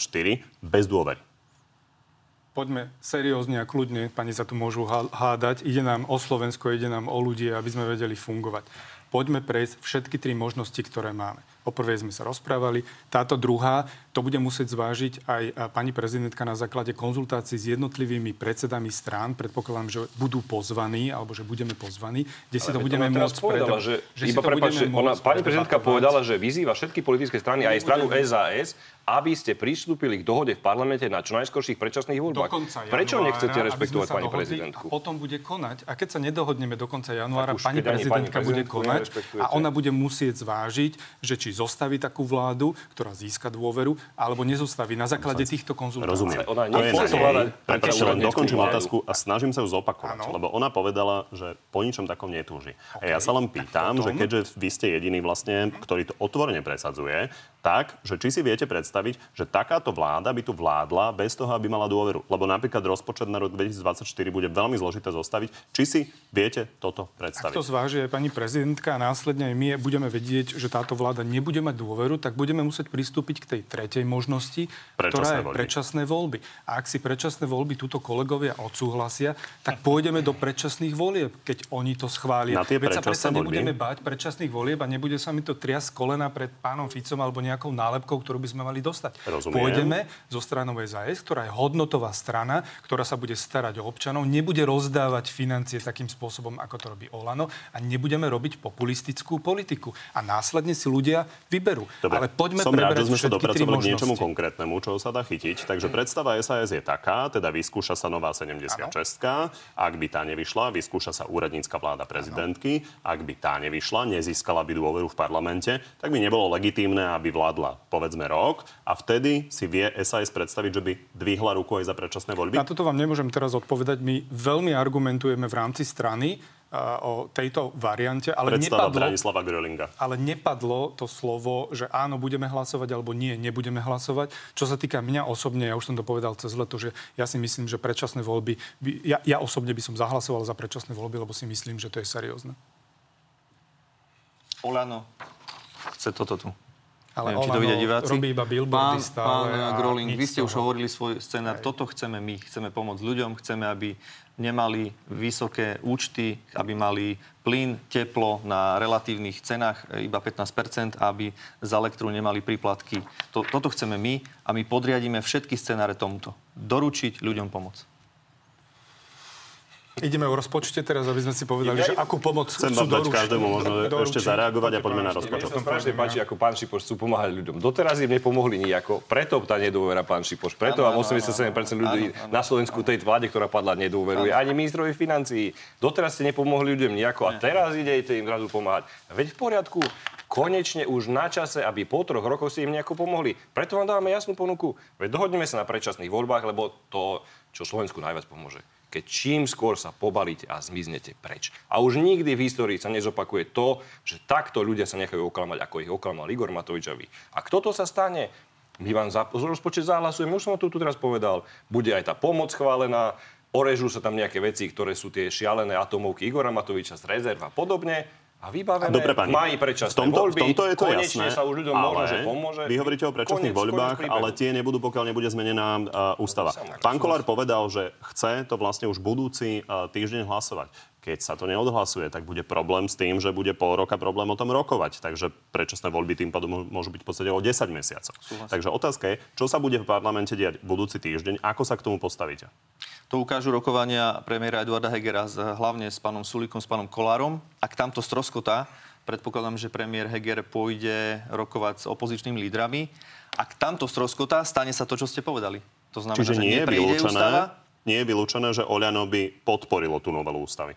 A: bez dôvery?
I: Poďme seriózne a kľudne, pani sa tu môžu há- hádať. Ide nám o Slovensko, ide nám o ľudí, aby sme vedeli fungovať. Poďme prejsť všetky tri možnosti, ktoré máme. O prvej sme sa rozprávali. Táto druhá, to bude musieť zvážiť aj pani prezidentka na základe konzultácií s jednotlivými predsedami strán. Predpokladám, že budú pozvaní, alebo že budeme pozvaní, kde si to
G: Ale
I: budeme môcť
G: povedala, že,
I: si
G: iba prepáč, že ona, pani prezidentka povedala, že vyzýva všetky politické strany, aj stranu SAS, aby ste pristúpili k dohode v parlamente na čo najskorších predčasných
I: do
G: voľbách.
I: konca
G: Prečo
I: januára,
G: nechcete
I: aby sme
G: rešpektovať pani
I: dohodli
G: prezidentku?
I: A potom bude konať. A keď sa nedohodneme do konca januára, pani
G: ani pani
I: prezidentka bude konať a ona bude musieť zvážiť, že či zostaví takú vládu, ktorá získa dôveru, alebo nezostaví na základe týchto konzultácií.
A: Rozumiem.
G: Ona
A: to je Prepačte, len dokončím otázku a snažím sa ju zopakovať.
I: Áno.
A: Lebo ona povedala, že po ničom takom netúži. A ja sa len pýtam, že keďže vy ste jediný vlastne, ktorý to otvorene presadzuje, tak, že či si viete predstaviť, že takáto vláda by tu vládla bez toho, aby mala dôveru. Lebo napríklad rozpočet na rok 2024 bude veľmi zložité zostaviť. Či si viete toto
I: Ak
A: predstaviť?
I: to zváži aj pani prezidentka a následne aj my budeme vedieť, že táto vláda nebude mať dôveru, tak budeme musieť pristúpiť k tej tretej možnosti,
A: Predčasné
I: ktorá je
A: voľby.
I: predčasné voľby. A ak si predčasné voľby túto kolegovia odsúhlasia, tak pôjdeme do predčasných volieb, keď oni to schvália.
A: Na tie
I: Veď sa predsa nebudeme báť predčasných volieb a nebude sa mi to triasť kolena pred pánom Ficom alebo nejakou nálepkou, ktorú by sme mali dostať.
A: Rozumiem.
I: Pôjdeme zo stranou SAS, ktorá je hodnotová strana, ktorá sa bude starať o občanov, nebude rozdávať financie takým spôsobom, ako to robí Olano a nebudeme robiť populistickú politiku. A následne si ľudia vyberú.
A: Dobre,
I: Ale poďme
A: som rád, že sme sa dopracovali k niečomu konkrétnemu, čo sa dá chytiť. Takže predstava SAS je taká, teda vyskúša sa nová 76 ak by tá nevyšla, vyskúša sa úradnícka vláda prezidentky, ak by tá nevyšla, nezískala by dôveru v parlamente, tak by nebolo legitímne, aby vládla povedzme rok a vtedy si vie SAS predstaviť, že by dvihla ruku aj za predčasné voľby.
I: Na toto vám nemôžem teraz odpovedať. My veľmi argumentujeme v rámci strany o tejto variante, ale
A: Predstava
I: nepadlo,
A: Branislava Grölinga.
I: ale nepadlo to slovo, že áno, budeme hlasovať, alebo nie, nebudeme hlasovať. Čo sa týka mňa osobne, ja už som to povedal cez leto, že ja si myslím, že predčasné voľby, by, ja, ja osobne by som zahlasoval za predčasné voľby, lebo si myslím, že to je seriózne.
F: Olano chce toto tu.
I: Ale
F: Neviem, či to vidia diváci.
I: robí iba billboardy
F: pán,
I: stále
F: Pán Groling, vy ste už hovorili svoj scenár. Toto chceme my. Chceme pomôcť ľuďom, chceme, aby nemali vysoké účty, aby mali plyn, teplo na relatívnych cenách e, iba 15% aby za elektru nemali príplatky. To, toto chceme my a my podriadíme všetky scenáre tomuto. Doručiť ľuďom pomoc.
I: Ideme o rozpočte teraz, aby sme si povedali, že akú pomoc
A: Chcem
I: chcú doručiť.
A: každému možno ešte
I: Doručiť.
A: zareagovať a poďme na
G: Mne
A: rozpočet.
G: sa strašne páči, ako pán Šipoš chcú pomáhať ľuďom. Doteraz im nepomohli nijako, preto tá nedôvera pán Šipoš. Preto vám 87% ľudí na Slovensku tej vláde, ktorá padla, nedôveruje. Ani ministrovi financií. Doteraz ste nepomohli ľuďom nejako a teraz idete im zrazu pomáhať. Veď v poriadku, konečne už na čase, aby po troch rokoch ste im nejako pomohli. Preto vám dávame jasnú ponuku. Veď dohodneme sa na predčasných voľbách, lebo to, čo Slovensku najviac pomôže keď čím skôr sa pobalíte a zmiznete preč. A už nikdy v histórii sa nezopakuje to, že takto ľudia sa nechajú oklamať, ako ich oklamal Igor Matovič a vy. A kto to sa stane? My vám za rozpočet zahlasujeme, už som to tu teraz povedal. Bude aj tá pomoc chválená, orežú sa tam nejaké veci, ktoré sú tie šialené atomovky Igora Matoviča z rezerv a podobne. A vybavené
A: Dobre, pani,
G: máji predčasné
A: v tomto,
G: voľby.
A: v tomto je to jasné,
G: sa už ľuďom
A: ale
G: možno, že pomôže.
A: vy hovoríte o predčasných
G: Koniec-
A: voľbách,
G: príbehu.
A: ale tie nebudú, pokiaľ nebude zmenená uh, ústava. Pán Kolár povedal, že chce to vlastne už budúci uh, týždeň hlasovať. Keď sa to neodhlasuje, tak bude problém s tým, že bude pol roka problém o tom rokovať. Takže predčasné voľby tým pádom môžu byť v podstate o 10 mesiacov. Takže otázka je, čo sa bude v parlamente diať budúci týždeň, ako sa k tomu postavíte?
F: To ukážu rokovania premiéra Eduarda Hegera s, hlavne s pánom Sulikom, s pánom Kolárom. Ak tamto stroskotá, predpokladám, že premiér Heger pôjde rokovať s opozičnými lídrami. Ak tamto stroskotá, stane sa to, čo ste povedali. To znamená,
A: Čiže
F: že
A: nie je,
F: neprejde ústava.
A: vylúčené, nie je vylúčené, že Oľano by podporilo tú novelu ústavy.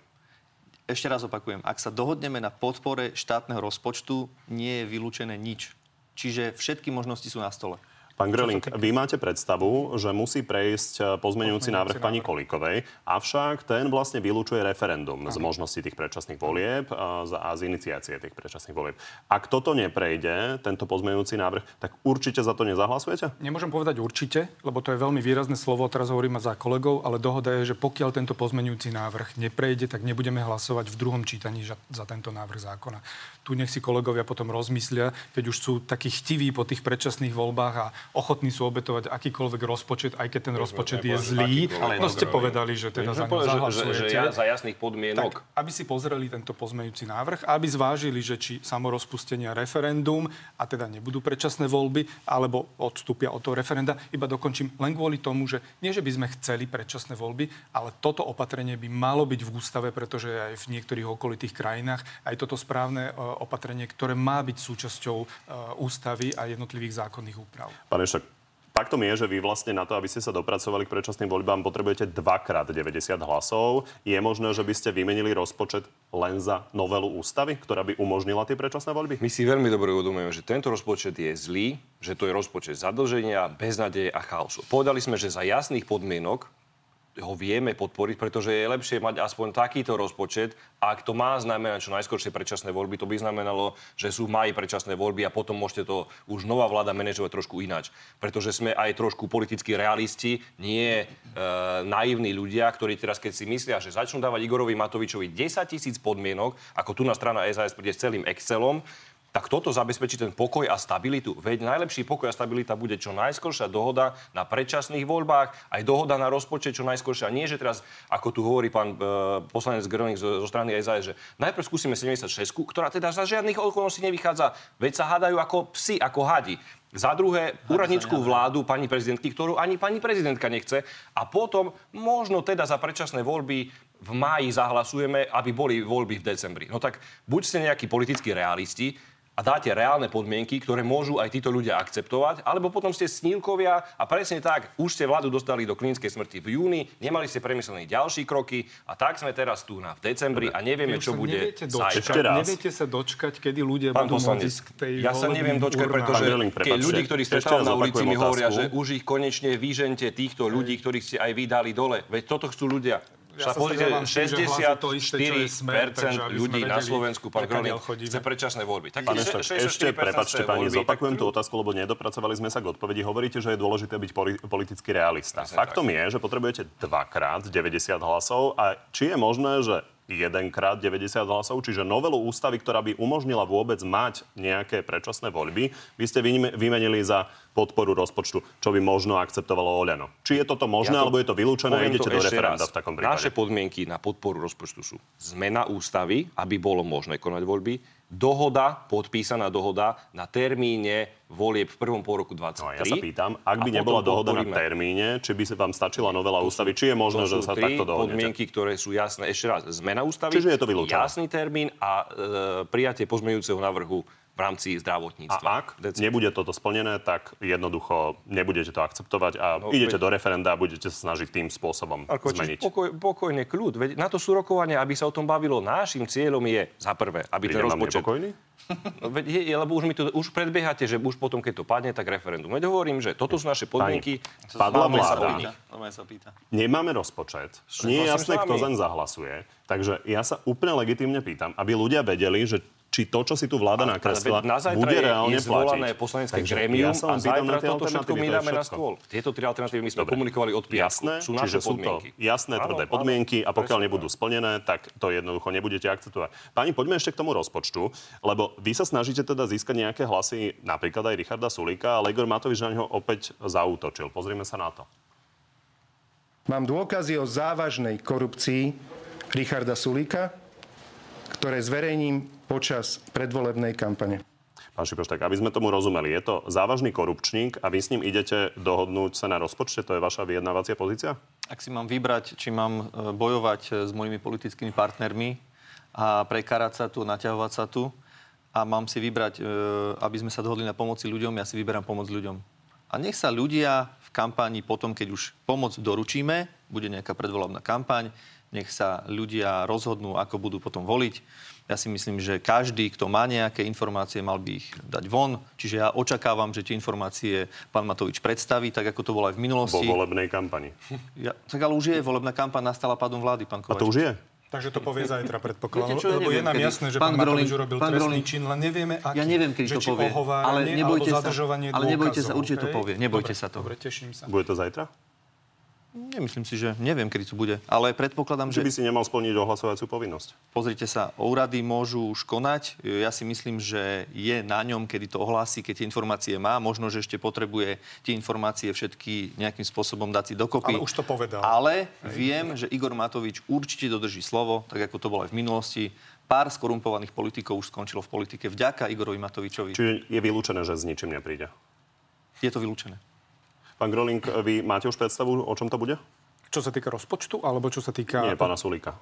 F: Ešte raz opakujem, ak sa dohodneme na podpore štátneho rozpočtu, nie je vylúčené nič. Čiže všetky možnosti sú na stole.
A: Pán Gröling, vy máte predstavu, že musí prejsť e, pozmeňujúci návrh pani Kolíkovej, avšak ten vlastne vylúčuje referendum z možnosti tých predčasných volieb a z, a z iniciácie tých predčasných volieb. Ak toto neprejde, tento pozmeňujúci návrh, tak určite za to nezahlasujete?
I: Nemôžem povedať určite, lebo to je veľmi výrazné slovo, teraz hovorím za kolegov, ale dohoda je, že pokiaľ tento pozmenujúci návrh neprejde, tak nebudeme hlasovať v druhom čítaní za, za tento návrh zákona. Tu nech si kolegovia potom rozmyslia, keď už sú takí chtiví po tých predčasných voľbách a ochotní sú obetovať akýkoľvek rozpočet, aj keď ten rozpočet je zlý. No ste povedali, že teda za ňo zahlasujete.
G: že ja za jasných podmienok.
I: Tak, aby si pozreli tento pozmeňujúci návrh, aby zvážili, že či samorozpustenia referendum a teda nebudú predčasné voľby, alebo odstúpia od toho referenda. Iba dokončím len kvôli tomu, že nie, že by sme chceli predčasné voľby, ale toto opatrenie by malo byť v ústave, pretože aj v niektorých okolitých krajinách aj toto správne e, opatrenie, ktoré má byť súčasťou e, ústavy a jednotlivých zákonných úprav.
A: Pán Ešak, faktom je, že vy vlastne na to, aby ste sa dopracovali k predčasným voľbám, potrebujete dvakrát 90 hlasov. Je možné, že by ste vymenili rozpočet len za novelu ústavy, ktorá by umožnila tie predčasné voľby?
G: My si veľmi dobre uvedomujeme, že tento rozpočet je zlý, že to je rozpočet zadlženia, beznadeje a chaosu. Povedali sme, že za jasných podmienok ho vieme podporiť, pretože je lepšie mať aspoň takýto rozpočet. Ak to má znamenať čo najskôršie predčasné voľby, to by znamenalo, že sú v maji predčasné voľby a potom môžete to už nová vláda manažovať trošku ináč. Pretože sme aj trošku politickí realisti, nie e, naivní ľudia, ktorí teraz, keď si myslia, že začnú dávať Igorovi Matovičovi 10 tisíc podmienok, ako tu na strana SAS príde s celým Excelom, tak toto zabezpečí ten pokoj a stabilitu. Veď najlepší pokoj a stabilita bude čo najskôršia dohoda na predčasných voľbách, aj dohoda na rozpočet čo najskôršia. Nie, že teraz, ako tu hovorí pán e, poslanec Gröning zo, zo strany SAS, že najprv skúsime 76, ktorá teda za žiadnych okolností nevychádza. Veď sa hádajú ako psi, ako hadi. Za druhé, úradnickú vládu pani prezidentky, ktorú ani pani prezidentka nechce. A potom možno teda za predčasné voľby v máji zahlasujeme, aby boli voľby v decembri. No tak buď ste nejakí politickí realisti, a dáte reálne podmienky, ktoré môžu aj títo ľudia akceptovať, alebo potom ste snílkovia a presne tak, už ste vládu dostali do klinickej smrti v júni, nemali ste premyslené ďalší kroky a tak sme teraz tu na v decembri a nevieme, čo
I: sa
G: bude
I: neviete dočkať,
A: Ešte raz.
I: Neviete sa dočkať, kedy ľudia
G: Pán
I: budú
G: poslanec,
I: môcť k tej
G: ja sa neviem dočkať,
I: urnám.
G: pretože keď ľudí, ktorí stretávam na ulici, mi hovoria,
A: otázku.
G: že už ich konečne vyžente týchto ľudí, ktorých ste aj vy dali dole. Veď toto chcú ľudia.
I: Ja
G: Sa pozrite,
I: stretávam s tým, že hlasy to isté, čo je Smer, takže aby sme
G: ľudí na Slovensku, pán
I: chodíme.
G: chce predčasné voľby. Tak
A: Pán Eštok,
G: 64%
A: ešte, prepačte pani, zopakujem tú otázku, lebo nedopracovali sme sa k odpovedi. Hovoríte, že je dôležité byť poli- politický realista. Faktom je, že potrebujete dvakrát 90 hlasov a či je možné, že jedenkrát 90 hlasov, čiže novelu ústavy, ktorá by umožnila vôbec mať nejaké predčasné voľby, by ste vyme- vymenili za podporu rozpočtu, čo by možno akceptovalo Oľano. Či je toto možné,
G: Ja to-
A: alebo je to vylúčené a idete do referenda
G: raz.
A: v takom prípade?
G: Naše podmienky na podporu rozpočtu sú zmena ústavy, aby bolo možné konať voľby, dohoda, podpísaná dohoda na termíne volieb v prvom pol roku 23.
A: No ja sa pýtam, ak by nebola dohoda na
G: podporíme.
A: termíne, či by sa vám stačila novela ústavy, či je možné,
G: To
A: že sa takto dohodnete?
G: podmienky, ktoré sú jasné. Ešte raz, zmena ústavy,
A: Čiže je to vylúčené.
G: jasný termín a e, prijatie pozmeňujúceho návrhu v rámci zdravotníctva.
A: A ak nebude toto splnené, tak jednoducho nebudete to akceptovať a
G: No,
A: idete
G: veď-
A: do referenda a budete sa snažiť tým spôsobom
G: Ako,
A: zmeniť.
G: pokoj, pokojne kľud. Veď na to sú rokovania, aby sa o tom bavilo. Našim cieľom je, za prvé, aby ten
A: Príde vám
G: rozpočet...
A: nepokojný?
G: No, veď je, lebo už, mi to, už predbiehate, že už potom, keď to padne, tak referendum. Veď hovorím, že toto sú naše podmienky.
A: padla
G: Máme sa
A: vláda.
F: sa pýta.
A: Nemáme rozpočet. Nie je
G: Súhlasím
A: jasné, kto zaň zahlasuje. Takže ja sa úplne legitimne pýtam, aby ľudia vedeli, že či to, čo si tu vláda
G: Ale
A: nakreslila,
G: na
A: bude
G: je,
A: reálne
G: je zvolané
A: platiť.
G: poslanecké
A: Takže
G: grémium
A: ja
G: a zajtra toto všetko my dáme na stôl. Tieto tri alternatívy my sme
A: Dobre.
G: komunikovali od piatku.
A: Jasné,
G: Sú naše
A: čiže sú
G: podmienky.
A: to jasné, tvrdé
G: Áno,
A: podmienky
G: áno,
A: a pokiaľ
G: presne
A: nebudú
G: tak.
A: splnené, tak to jednoducho nebudete akceptovať. Pani, poďme ešte k tomu rozpočtu, lebo vy sa snažíte teda získať nejaké hlasy, napríklad aj Richarda Sulíka, ale Igor Matovič na ňo opäť zaútočil. Pozrime sa na to.
J: Mám dôkazy o závažnej korupcii Richarda Sulíka, ktoré zverejním počas predvolebnej kampane.
A: Pán Šipoš, tak aby sme tomu rozumeli, je to závažný korupčník a vy s ním idete dohodnúť sa na rozpočte? To je vaša vyjednávacia pozícia?
F: Ak si mám vybrať, či mám e, bojovať e, s mojimi politickými partnermi a prekarať sa tu, naťahovať sa tu a mám si vybrať, e, aby sme sa dohodli na pomoci ľuďom, ja si vyberám pomoc ľuďom. A nech sa ľudia v kampani potom, keď už pomoc doručíme, bude nejaká predvolebná kampaň, nech sa ľudia rozhodnú, ako budú potom voliť. Ja si myslím, že každý, kto má nejaké informácie, mal by ich dať von. Čiže ja očakávam, že tie informácie pán Matovič predstaví, tak ako to bolo aj v
A: Vo
F: minulosti.
A: volebnej kampani.
F: Ja, tak ale už je volebná kampaň, nastala pádom vlády, pán
A: A
F: Kovač.
A: to už je?
I: Takže to povie zajtra, predpokladám.
F: Viete čo, ja
I: Lebo je
F: neviem,
I: nám
F: kedy.
I: jasné, že
F: Pán
I: pán, Matovič urobil
F: pán
I: trestný čin, len nevieme, aký.
F: Ja neviem, kedy
I: že
F: to
I: či
F: povie. Ale nebojte
I: alebo
F: sa.
I: zadržovanie
F: Ale nebojte sa,
I: dôkazov,
F: určite to
I: hej?
F: povie. Nebojte
I: Dobre,
F: sa to.
I: Dobre, teším sa.
A: Bude to zajtra?
F: Nemyslím si, že neviem, kedy to bude. Ale predpokladám,
A: Či
F: že
A: by si nemal splniť ohlasovaciu povinnosť?
F: pozrite sa, úrady môžu už konať. Ja si myslím, že je na ňom, kedy to ohlási, keď tie informácie má. Možno, že ešte potrebuje tie informácie všetky nejakým spôsobom dať si dokopy.
I: Ale už to povedal.
F: Ale viem, že Igor Matovič určite dodrží slovo, tak ako to bolo aj v minulosti. Pár skorumpovaných politikov už skončilo v politike vďaka Igorovi Matovičovi.
A: Čiže je vylúčené, že s ničím nepríde.
F: Je to vylúčené.
A: Pán Grolink, vy máte už predstavu, o čom to bude?
I: Čo sa týka rozpočtu, alebo čo sa týka...
A: Nie, pána Sulíka.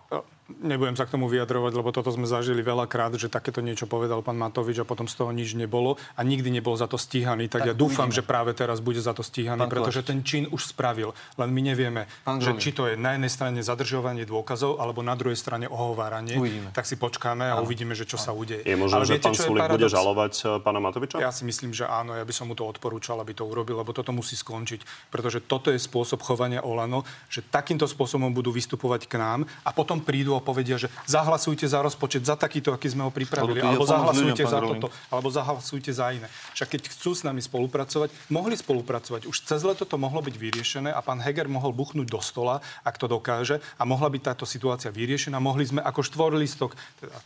I: Nebudem sa k tomu vyjadrovať, lebo toto sme zažili veľakrát, že takéto niečo povedal pán Matovič a potom z toho nič nebolo a nikdy nebol za to stíhaný. Tak,
F: Tak
I: ja dúfam,
F: uvidíme.
I: že práve teraz bude za to stíhaný,
F: Pán
I: pretože
F: Kovačič.
I: ten čin už spravil. Len my nevieme,
F: Pán
I: že či to je na jednej strane zadržovanie dôkazov, alebo na druhej strane ohováranie.
F: Uvidíme.
I: Tak si počkáme a uvidíme, že čo sa udeje.
A: Je možné, že
I: viete,
A: pán Sulík bude žalovať e, pána Matoviča?
I: Ja si myslím, že áno, ja by som mu to odporúčal, aby to urobil, lebo toto musí skončiť. Pretože toto je spôsob chovania Olano, že takýmto spôsobom budú vystupovať k nám a potom prídu a povedia, že zahlasujte za rozpočet, za takýto, aký sme ho pripravili, alebo zahlasujte za toto, alebo zahlasujte za iné. Však keď chcú s nami spolupracovať, mohli spolupracovať. Už cez leto to mohlo byť vyriešené a pán Heger mohol buchnúť do stola, ak to dokáže, a mohla byť táto situácia vyriešená. Mohli sme ako štvorlistok, teda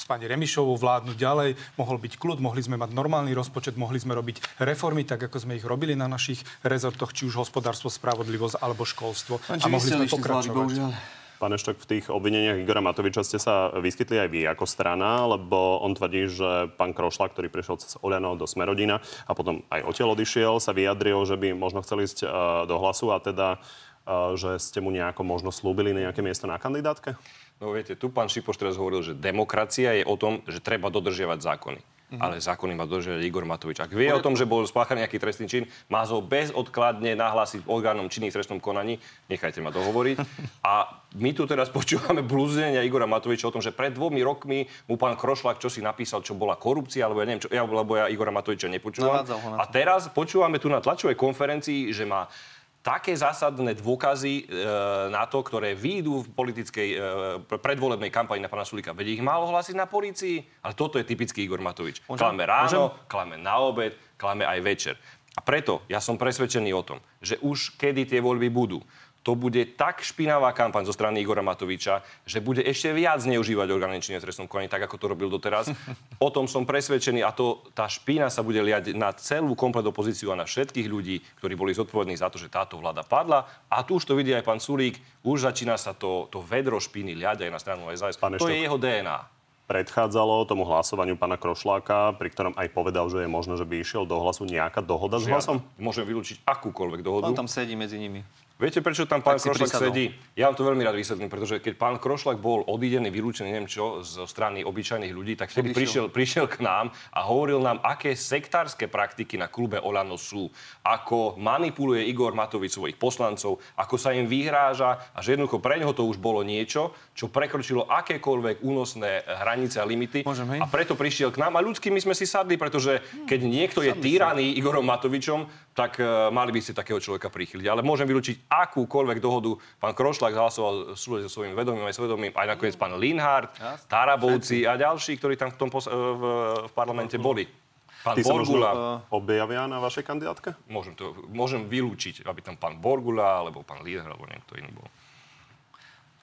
I: s pani Remišovou vládnuť ďalej, mohol byť kľud, mohli sme mať normálny rozpočet, mohli sme robiť reformy, tak ako sme ich robili na našich rezortoch, či už hospodárstvo, spravodlivosť alebo školstvo. a mohli sme pokračovať.
A: Pán Eštok, v tých obvineniach Igora Matoviča ste sa vyskytli aj vy ako strana, lebo on tvrdí, že pán Krošla, ktorý prišiel cez Oľano do Smerodina a potom aj odtiaľ odišiel, sa vyjadril, že by možno chcel ísť eh, do hlasu a teda, eh, že ste mu nejako možno slúbili nejaké miesto na kandidátke?
G: No viete, tu pán Šipoš teraz hovoril, že demokracia je o tom, že treba dodržiavať zákony.
A: Mhm.
G: Ale zákony má dodržiavať Igor Matovič. Ak vie o tom, že bol spáchaný nejaký trestný čin, má ho bezodkladne nahlásiť orgánom činných v trestnom konaní. Nechajte ma dohovoriť. A my tu teraz počúvame blúznenia Igora Matoviča o tom, že pred dvomi rokmi mu pán Krošlak čo si napísal, čo bola korupcia, alebo ja neviem, čo, ja, lebo ja Igora Matoviča nepočúvam. A teraz počúvame tu na tlačovej konferencii, že má také zásadné dôkazy e, na to, ktoré výjdu v politickej e, pre- predvolebnej kampani na pána Sulika. Veď ich mal ohlásiť na polícii, ale toto je typický Igor Matovič.
F: Môžem?
G: Klame ráno, klame na obed, klame aj večer. A preto ja som presvedčený o tom, že už kedy tie voľby budú, to bude tak špinavá kampaň zo strany Igora Matoviča, že bude ešte viac zneužívať orgány činné v trestnom konaní, tak ako to robil doteraz. O tom som presvedčený a to, tá špína sa bude liať na celú komplet opozíciu a na všetkých ľudí, ktorí boli zodpovední za to, že táto vláda padla. A tu už to vidí aj pán Sulík, už začína sa to, to vedro špíny liať aj na stranu SAS.
A: Pán
G: To je jeho DNA.
A: Predchádzalo tomu hlasovaniu pána Krošláka, pri ktorom aj povedal, že je možno, že by išiel do hlasu nejaká dohoda s hlasom?
G: Môžem vylúčiť akúkoľvek dohodu.
F: On tam sedí medzi nimi.
G: Viete, prečo tam pán Krošlak
F: prisadol.
G: sedí? Ja vám to veľmi rád vysvetlím, pretože keď pán Krošlak bol odídený, vylúčený, neviem čo, zo strany obyčajných ľudí, tak vtedy prišiel, prišiel k nám a hovoril nám, aké sektárske praktiky na klube Olano sú, ako manipuluje Igor Matovič svojich poslancov, ako sa im vyhráža a že jednoducho pre neho to už bolo niečo, čo prekročilo akékoľvek únosné hranice a limity.
F: Môžem,
G: a preto prišiel k nám a ľudský my sme si sadli, pretože keď niekto je týraný Igorom Matovičom, tak uh, mali by ste takého človeka prichyliť. Ale môžem vylúčiť akúkoľvek dohodu. Pán Krošlak hlasoval so svojím vedomím aj svedomím, aj nakoniec pán Linhard, Tarabovci a ďalší, ktorí tam v tom pos- v, v parlamente boli. Pán
A: Tí sa možno
G: Borgula,
A: uh, objavia na vašej kandidátke?
G: môžem, to, môžem vylúčiť, aby tam pán Borgula, alebo pán Linhard, alebo niekto iný bol.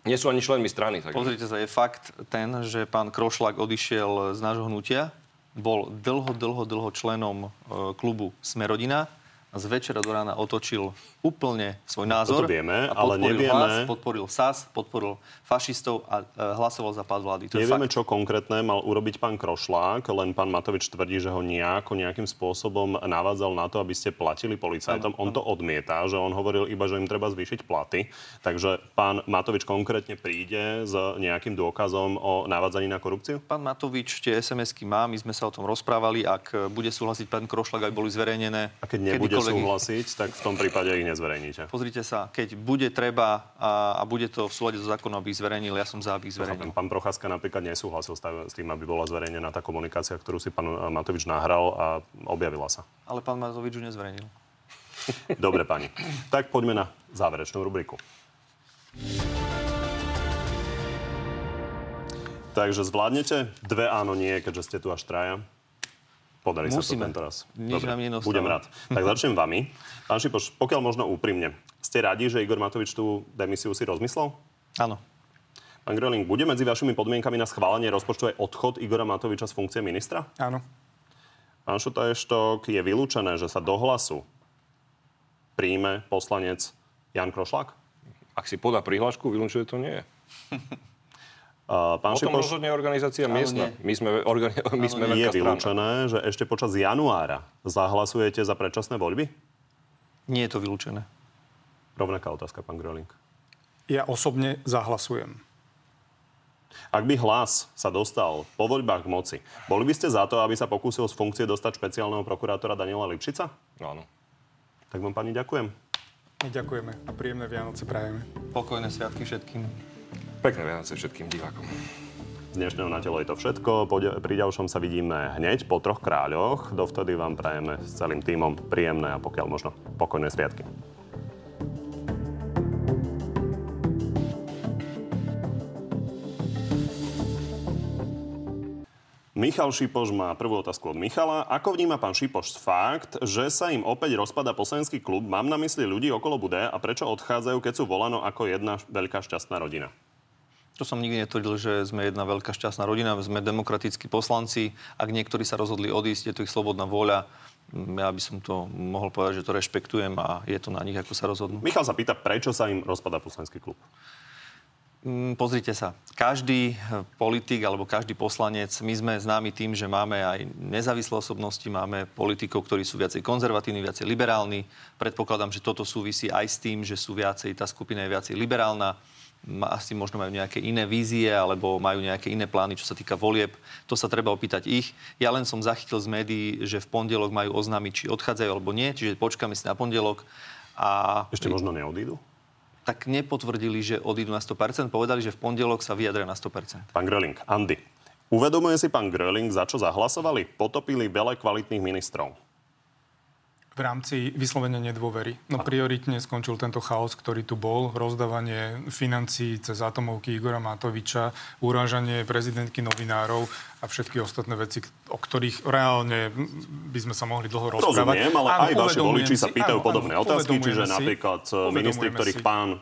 G: Nie sú ani členmi strany. Tak...
F: Pozrite sa, je fakt ten, že pán Krošlak odišiel z nášho hnutia, bol dlho, dlho, dlho členom e, klubu Smerodina a z večera do rána otočil úplne svoj názor.
A: Toto vieme, ale
F: podporil
A: nevieme-
F: Hlas, podporil SAS, podporil fašistov a e, hlasoval za pád vlády. To
A: Nevieme, čo konkrétne mal urobiť pán Krošlák, len pán Matovič tvrdí, že ho nejako nejakým spôsobom navádzal na to, aby ste platili policajtom. On to odmieta, že on hovoril iba, že im treba zvýšiť platy. Takže pán Matovič konkrétne príde s nejakým dôkazom o navádzaní na korupciu?
F: Pán Matovič tie SMS-ky má, my sme sa o tom rozprávali. Ak e, bude súhlasiť pán Krošlak, aby boli zverejnené.
A: A keď nebude
F: ich-
A: súhlasiť, tak v tom prípade ich nezverejníte.
F: Pozrite sa, keď bude treba a, a bude to v súlade so zákonom, aby ich zverejnil, ja som za, aby ich zverejnil.
A: Pán Procházka napríklad nesúhlasil s tým, aby bola zverejnená tá komunikácia, ktorú si pán Matovič nahral a objavila sa.
F: Ale pán Matovič ju nezverejnil.
A: Dobre, pani. Tak poďme na záverečnú rubriku. Takže zvládnete dve áno, nie, keďže ste tu až traja. Podarí sa
F: Musíme.
A: to tento raz.
F: Nič nám nenostáva.
A: budem rád. Tak začnem vami. Pán Šipoš, pokiaľ možno úprimne, ste radi, že Igor Matovič tú demisiu si rozmyslel?
F: Áno.
A: Pán Gröling, bude medzi vašimi podmienkami na schválenie rozpočtu aj odchod Igora Matoviča z funkcie ministra?
I: Áno.
A: Pán Šutajštok, je vylúčené, že sa do hlasu príjme poslanec Jan Krošlák?
G: Ak si podá prihlášku, vylúčuje to nie.
A: Uh, pán
G: O tom
A: Šipoš,
G: rozhodne organizácia miestna. My sme, organi- my sme
A: je vylúčené, že ešte počas januára zahlasujete za predčasné voľby?
F: Nie je to vylúčené.
A: Rovnaká otázka, pán Gröling.
I: Ja osobne zahlasujem.
A: Ak by hlas sa dostal po voľbách k moci, boli by ste za to, aby sa pokúsil z funkcie dostať špeciálneho prokurátora Daniela Lipšica?
G: Áno.
A: Tak vám pani ďakujem.
I: My ďakujeme a príjemné Vianoce prajeme.
F: Pokojné sviatky všetkým.
G: Pekné Vianoce všetkým divákom.
A: Dnešného na telo je to všetko. Pri ďalšom sa vidíme hneď po troch kráľoch. Dovtedy vám prajeme s celým týmom príjemné a pokiaľ možno pokojné sviatky. Michal Šipoš má prvú otázku od Michala. Ako vníma pán Šipoš fakt, že sa im opäť rozpada poslanecký klub? Mám na mysli ľudí okolo Bude a prečo odchádzajú, keď sú volano ako jedna veľká šťastná rodina?
F: To som nikdy netvrdil, že sme jedna veľká šťastná rodina, sme demokratickí poslanci. Ak niektorí sa rozhodli odísť, je to ich slobodná vôľa. Mm, Ja by som to mohol povedať, že to rešpektujem a je to na nich, ako sa rozhodnú.
A: Michal sa pýta, prečo sa im rozpada poslanecký klub?
F: Mm, Pozrite sa, každý eh, politik alebo každý poslanec, my sme známi tým, že máme aj nezávislé osobnosti, máme politikov, ktorí sú viacej konzervatívni, viacej liberálni. Predpokladám, že toto súvisí aj s tým, že sú viacej, tá skupina je viacej liberálna. Asi možno majú nejaké iné vízie alebo majú nejaké iné plány, čo sa týka volieb. To sa treba opýtať ich. Ja len som zachytil z médií, že v pondelok majú oznámiť, či odchádzajú alebo nie, čiže počkáme si na pondelok. A
A: Ešte možno neodídu?
F: tak nepotvrdili, že odídu na 100%, povedali, že v pondelok sa vyjadria na 100%.
A: Pán Gröling, Andy. Uvedomuje si pán Gröling, za čo zahlasovali? Potopili veľa kvalitných ministrov.
I: V rámci vyslovenia nedôvery. No prioritne skončil tento chaos, ktorý tu bol. Rozdávanie financií cez atomovky Igora Matoviča, urážanie prezidentky novinárov a všetky ostatné veci, o ktorých reálne by sme sa mohli dlho rozprávať.
A: Rozumiem, ale
I: Áno,
A: aj vaši voliči sa pýtajú
I: áno,
A: podobné
I: áno,
A: otázky, čiže
I: si-
A: napríklad eh, ministri, ktorých
I: si.
A: pán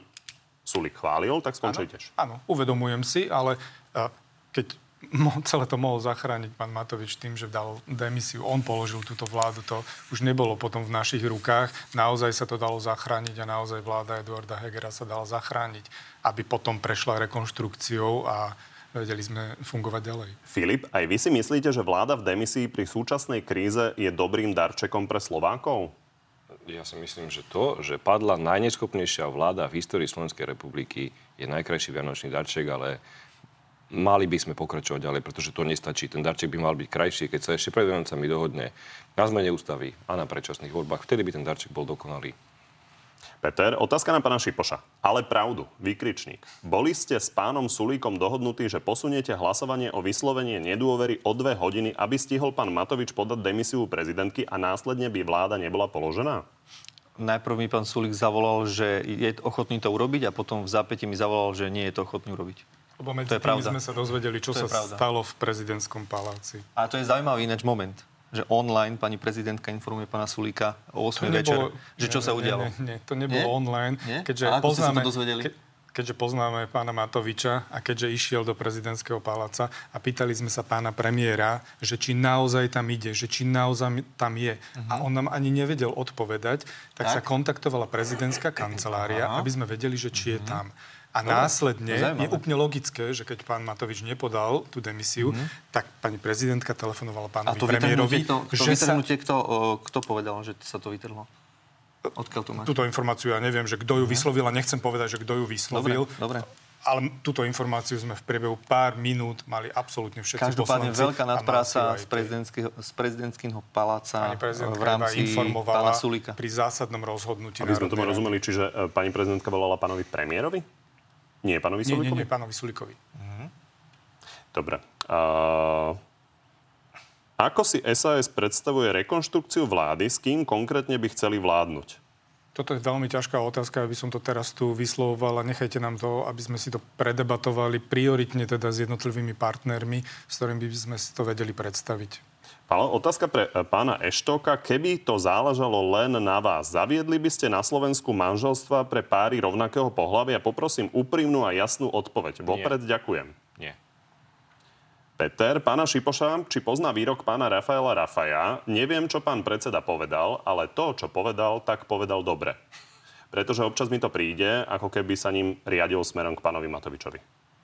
A: Sulik chválil, tak skončili tiež.
I: Áno, uvedomujem si, ale a, keď celé to mohol zachrániť pán Matovič tým, že dal demisiu, on položil túto vládu, to už nebolo potom v našich rukách. Naozaj sa to dalo zachrániť a naozaj vláda Eduarda Hegera sa dala zachrániť, aby potom prešla rekonštrukciou a vedeli sme fungovať ďalej.
A: Filip, aj vy si myslíte, že vláda v demisii pri súčasnej kríze je dobrým darčekom pre Slovákov?
G: Ja si myslím, že to, že padla najneschopnejšia vláda v histórii Slovenskej republiky, je najkrajší vianočný darček, ale mali by sme pokračovať ďalej, pretože to nestačí. Ten darček by mal byť krajší, keď sa ešte pred Vianocami dohodne na zmene ústavy a na predčasných voľbách. Vtedy by ten darček bol dokonalý.
A: Peter, otázka na pána Šipoša. Ale pravdu, výkričník. Boli ste s pánom Sulíkom dohodnutí, že posuniete hlasovanie o vyslovenie nedôvery o dve hodiny, aby stihol pán Matovič podať demisiu prezidentky a následne by vláda nebola položená?
F: Najprv mi pán Sulík zavolal, že je ochotný to urobiť a potom v zápäti mi zavolal, že nie je to ochotný urobiť.
I: Lebo medzi
F: to je pravda.
I: sme sa dozvedeli, čo sa
F: pravda.
I: stalo v prezidentskom paláci.
F: A to je zaujímavý ináč moment že online pani prezidentka informuje pána Sulíka o 8
I: To
F: večer,
I: nebolo-
F: že čo
I: nie,
F: sa udialo.
I: Nie, nie, to nebolo
F: Nie?
I: online.
F: Nie?
I: Keďže
F: A ako ste sa
I: poznáme,
F: to dozvedeli?
I: keďže poznáme pána Matoviča a keďže išiel do prezidentského paláca a pýtali sme sa pána premiéra, že či naozaj tam ide, že či naozaj tam je. A on nám ani nevedel odpovedať, tak,
F: Tak?
I: sa kontaktovala prezidentská kancelária,
F: Aha.
I: aby sme vedeli, že či je tam. A
F: Dobre,
I: následne
F: to je
I: úplne logické, že keď pán Matovič nepodal tú demisiu, tak pani prezidentka
F: A
I: telefonovala pánovi
F: to
I: premiérovi,
F: kto, to
I: že sa
F: kto, kto povedal, že sa to vytrhlo? Odkiaľ to máš?
I: Túto informáciu ja neviem, že kto ju vyslovil a nechcem povedať, že kto ju vyslovil.
F: Dobre, dobre.
I: Ale túto informáciu sme v priebehu pár minút mali absolútne všetci
F: Každopádne
I: poslanci.
F: veľká
I: a
F: nadpráca z, z prezidentského paláca
I: Pani prezidentka
F: v rámci
I: informovala
F: pána Sulíka.
I: pri zásadnom rozhodnutí
A: Aby sme tomu rozumeli, čiže e, pani prezidentka volala pánovi premiérovi? Nie, pánovi.
I: Nie, nie,
A: Sulíkovi?
I: nie, pánovi Sulíkovi.
A: Dobre. Uh, ako si SAS predstavuje rekonštrukciu vlády, s kým konkrétne by chceli vládnuť?
I: Toto je veľmi ťažká otázka, aby som to teraz tu vyslovoval a nechajte nám to, aby sme si to predebatovali prioritne teda s jednotlivými partnermi, s ktorými by sme si to vedeli predstaviť.
A: Ale otázka pre e, pána Eštoka. Keby to záležalo len na vás, zaviedli by ste na Slovensku manželstva pre páry rovnakého pohľavia? Poprosím úprimnú a jasnú odpoveď. Vopred ďakujem.
G: Nie.
A: Peter, pána Šipoša, či pozná výrok pána Rafaela Rafaja? Neviem, čo pán predseda povedal, ale to, čo povedal, tak povedal dobre. Pretože občas mi to príde, ako keby sa ním riadil smerom k pánovi Matovičovi.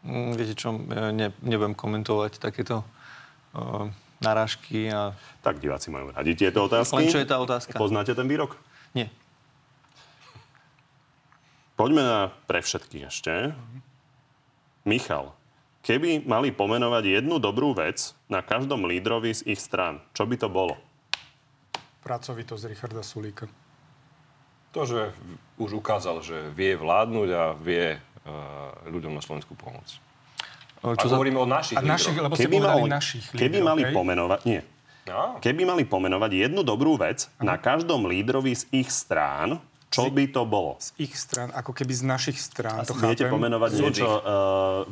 F: Mm, Viete čo, e, ne, nebudem komentovať takéto uh, narážky a...
A: Tak diváci majú radi tieto otázky.
F: Len čo je tá otázka?
A: Poznáte ten výrok?
F: Nie.
A: Poďme na pre všetkých ešte. Michal, keby mali pomenovať jednu dobrú vec na každom lídrovi z ich strán, čo by to bolo?
I: Pracovitosť Richarda Sulíka.
G: To, že už ukázal, že vie vládnuť a vie uh, ľuďom na Slovensku pomôcť. Čo
F: za...
G: hovoríme o našich
I: A našich, lebo ste
A: Keby,
I: povedali
A: mali,
I: našich
A: keby
I: lídrov,
A: mali
I: hej?
A: pomenovať... Nie.
G: No.
A: Keby mali pomenovať jednu dobrú vec na každom lídrovi z ich strán, čo by to bolo?
I: z ich strán, ako keby z našich strán, to
A: Viete
I: chápem.
A: pomenovať
G: Z
A: niečo uh,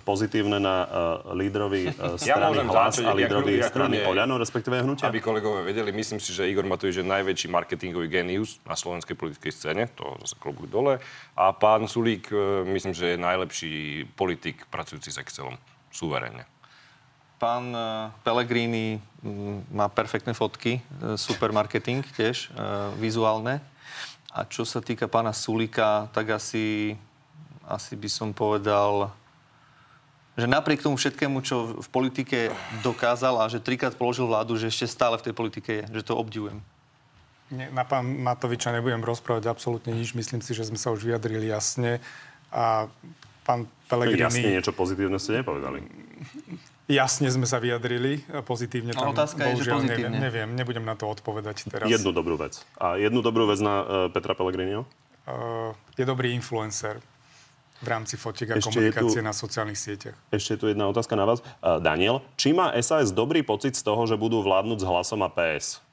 A: pozitívne na uh, lídrovi uh,
G: Ja
A: strany
G: môžem
A: Hlas a
G: ja
A: lídrovi
G: ja
A: strany
G: kľudne-
A: Oľano, respektíve hnutia?
G: Aby kolegovia vedeli, myslím si, že Igor Matovič je najväčší marketingový genius na slovenskej politickej scéne, to zase klobúk dole. A pán Sulík, e, myslím, že je najlepší politik pracujúci s Excelom. Suverene.
F: Pán uh, Pellegrini mm, má perfektné fotky, e, super marketing tiež, e, vizuálne. A čo sa týka pána Sulíka, tak asi, asi by som povedal, že napriek tomu všetkému, čo v politike dokázal a že trikrát položil vládu, že ešte stále v tej politike je, že to obdivujem.
I: Nie, na pán Matoviča nebudem rozprávať absolútne nič. Myslím si, že sme sa už vyjadrili jasne. A pán Pellegrini...
A: Jasne, niečo pozitívne ste nepovedali.
I: Jasne sme sa vyjadrili, a pozitívne tam
F: otázka je, že pozitívne.
I: neviem, neviem, nebudem na to odpovedať teraz.
A: Jednu dobrú vec. A jednu dobrú vec na uh, Petra Pellegriniho?
I: Uh, je dobrý influencer v rámci fotiek a
A: Ešte
I: komunikácie
A: tu-
I: na sociálnych sieťach.
A: Ešte je tu jedna otázka na vás. Uh, Daniel, či má SAS dobrý pocit z toho, že budú vládnuť s hlasom a PS?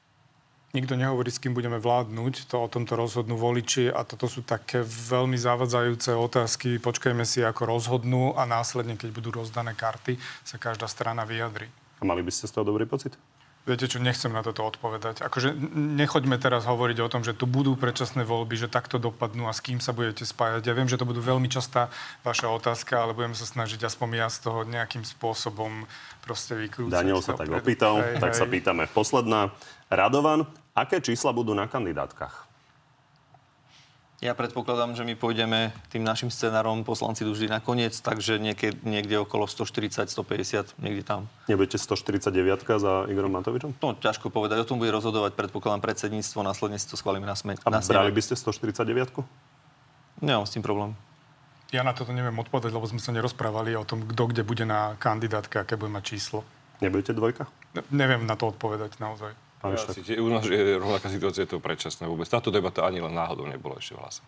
I: Nikto nehovorí, s kým budeme vládnuť, to o tomto rozhodnú voliči a toto sú také veľmi zavadzajúce otázky. Počkajme si, ako rozhodnú a následne, keď budú rozdané karty, sa každá strana vyjadri.
A: A mali by ste z toho dobrý pocit?
I: Viete čo, nechcem na toto odpovedať. Akože nechoďme teraz hovoriť o tom, že tu budú predčasné voľby, že takto dopadnú a s kým sa budete spájať. Ja viem, že to budú veľmi častá vaša otázka, ale budem sa snažiť aspoň ja z toho nejakým spôsobom proste vykrúcať.
A: Daniel sa tak opýtal,
I: Hej,
A: tak
I: hej.
A: sa pýtame. Posledná. Radovan, aké čísla budú na kandidátkach?
F: Ja predpokladám, že my pôjdeme tým našim scenárom poslanci vždy na koniec, takže niekde, niekde okolo 140, 150, niekde tam.
A: Nebudete 149 za Igorom Matovičom?
F: No, ťažko povedať. O tom bude rozhodovať, predpokladám, predsedníctvo, následne si to schválime na, sme,
A: A
F: na
A: brali by ste 149
F: Nemám s tým problém.
I: Ja na toto neviem odpovedať, lebo sme sa nerozprávali o tom, kto kde bude na kandidátke, aké bude mať číslo.
A: Nebudete dvojka?
I: Ne- Neviem na to odpovedať naozaj.
A: Pán
G: Ja tie- u nás je rovnaká situácia, je to predčasné vôbec. Táto debata ani len náhodou nebola ešte v hlase.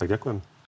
A: Tak ďakujem.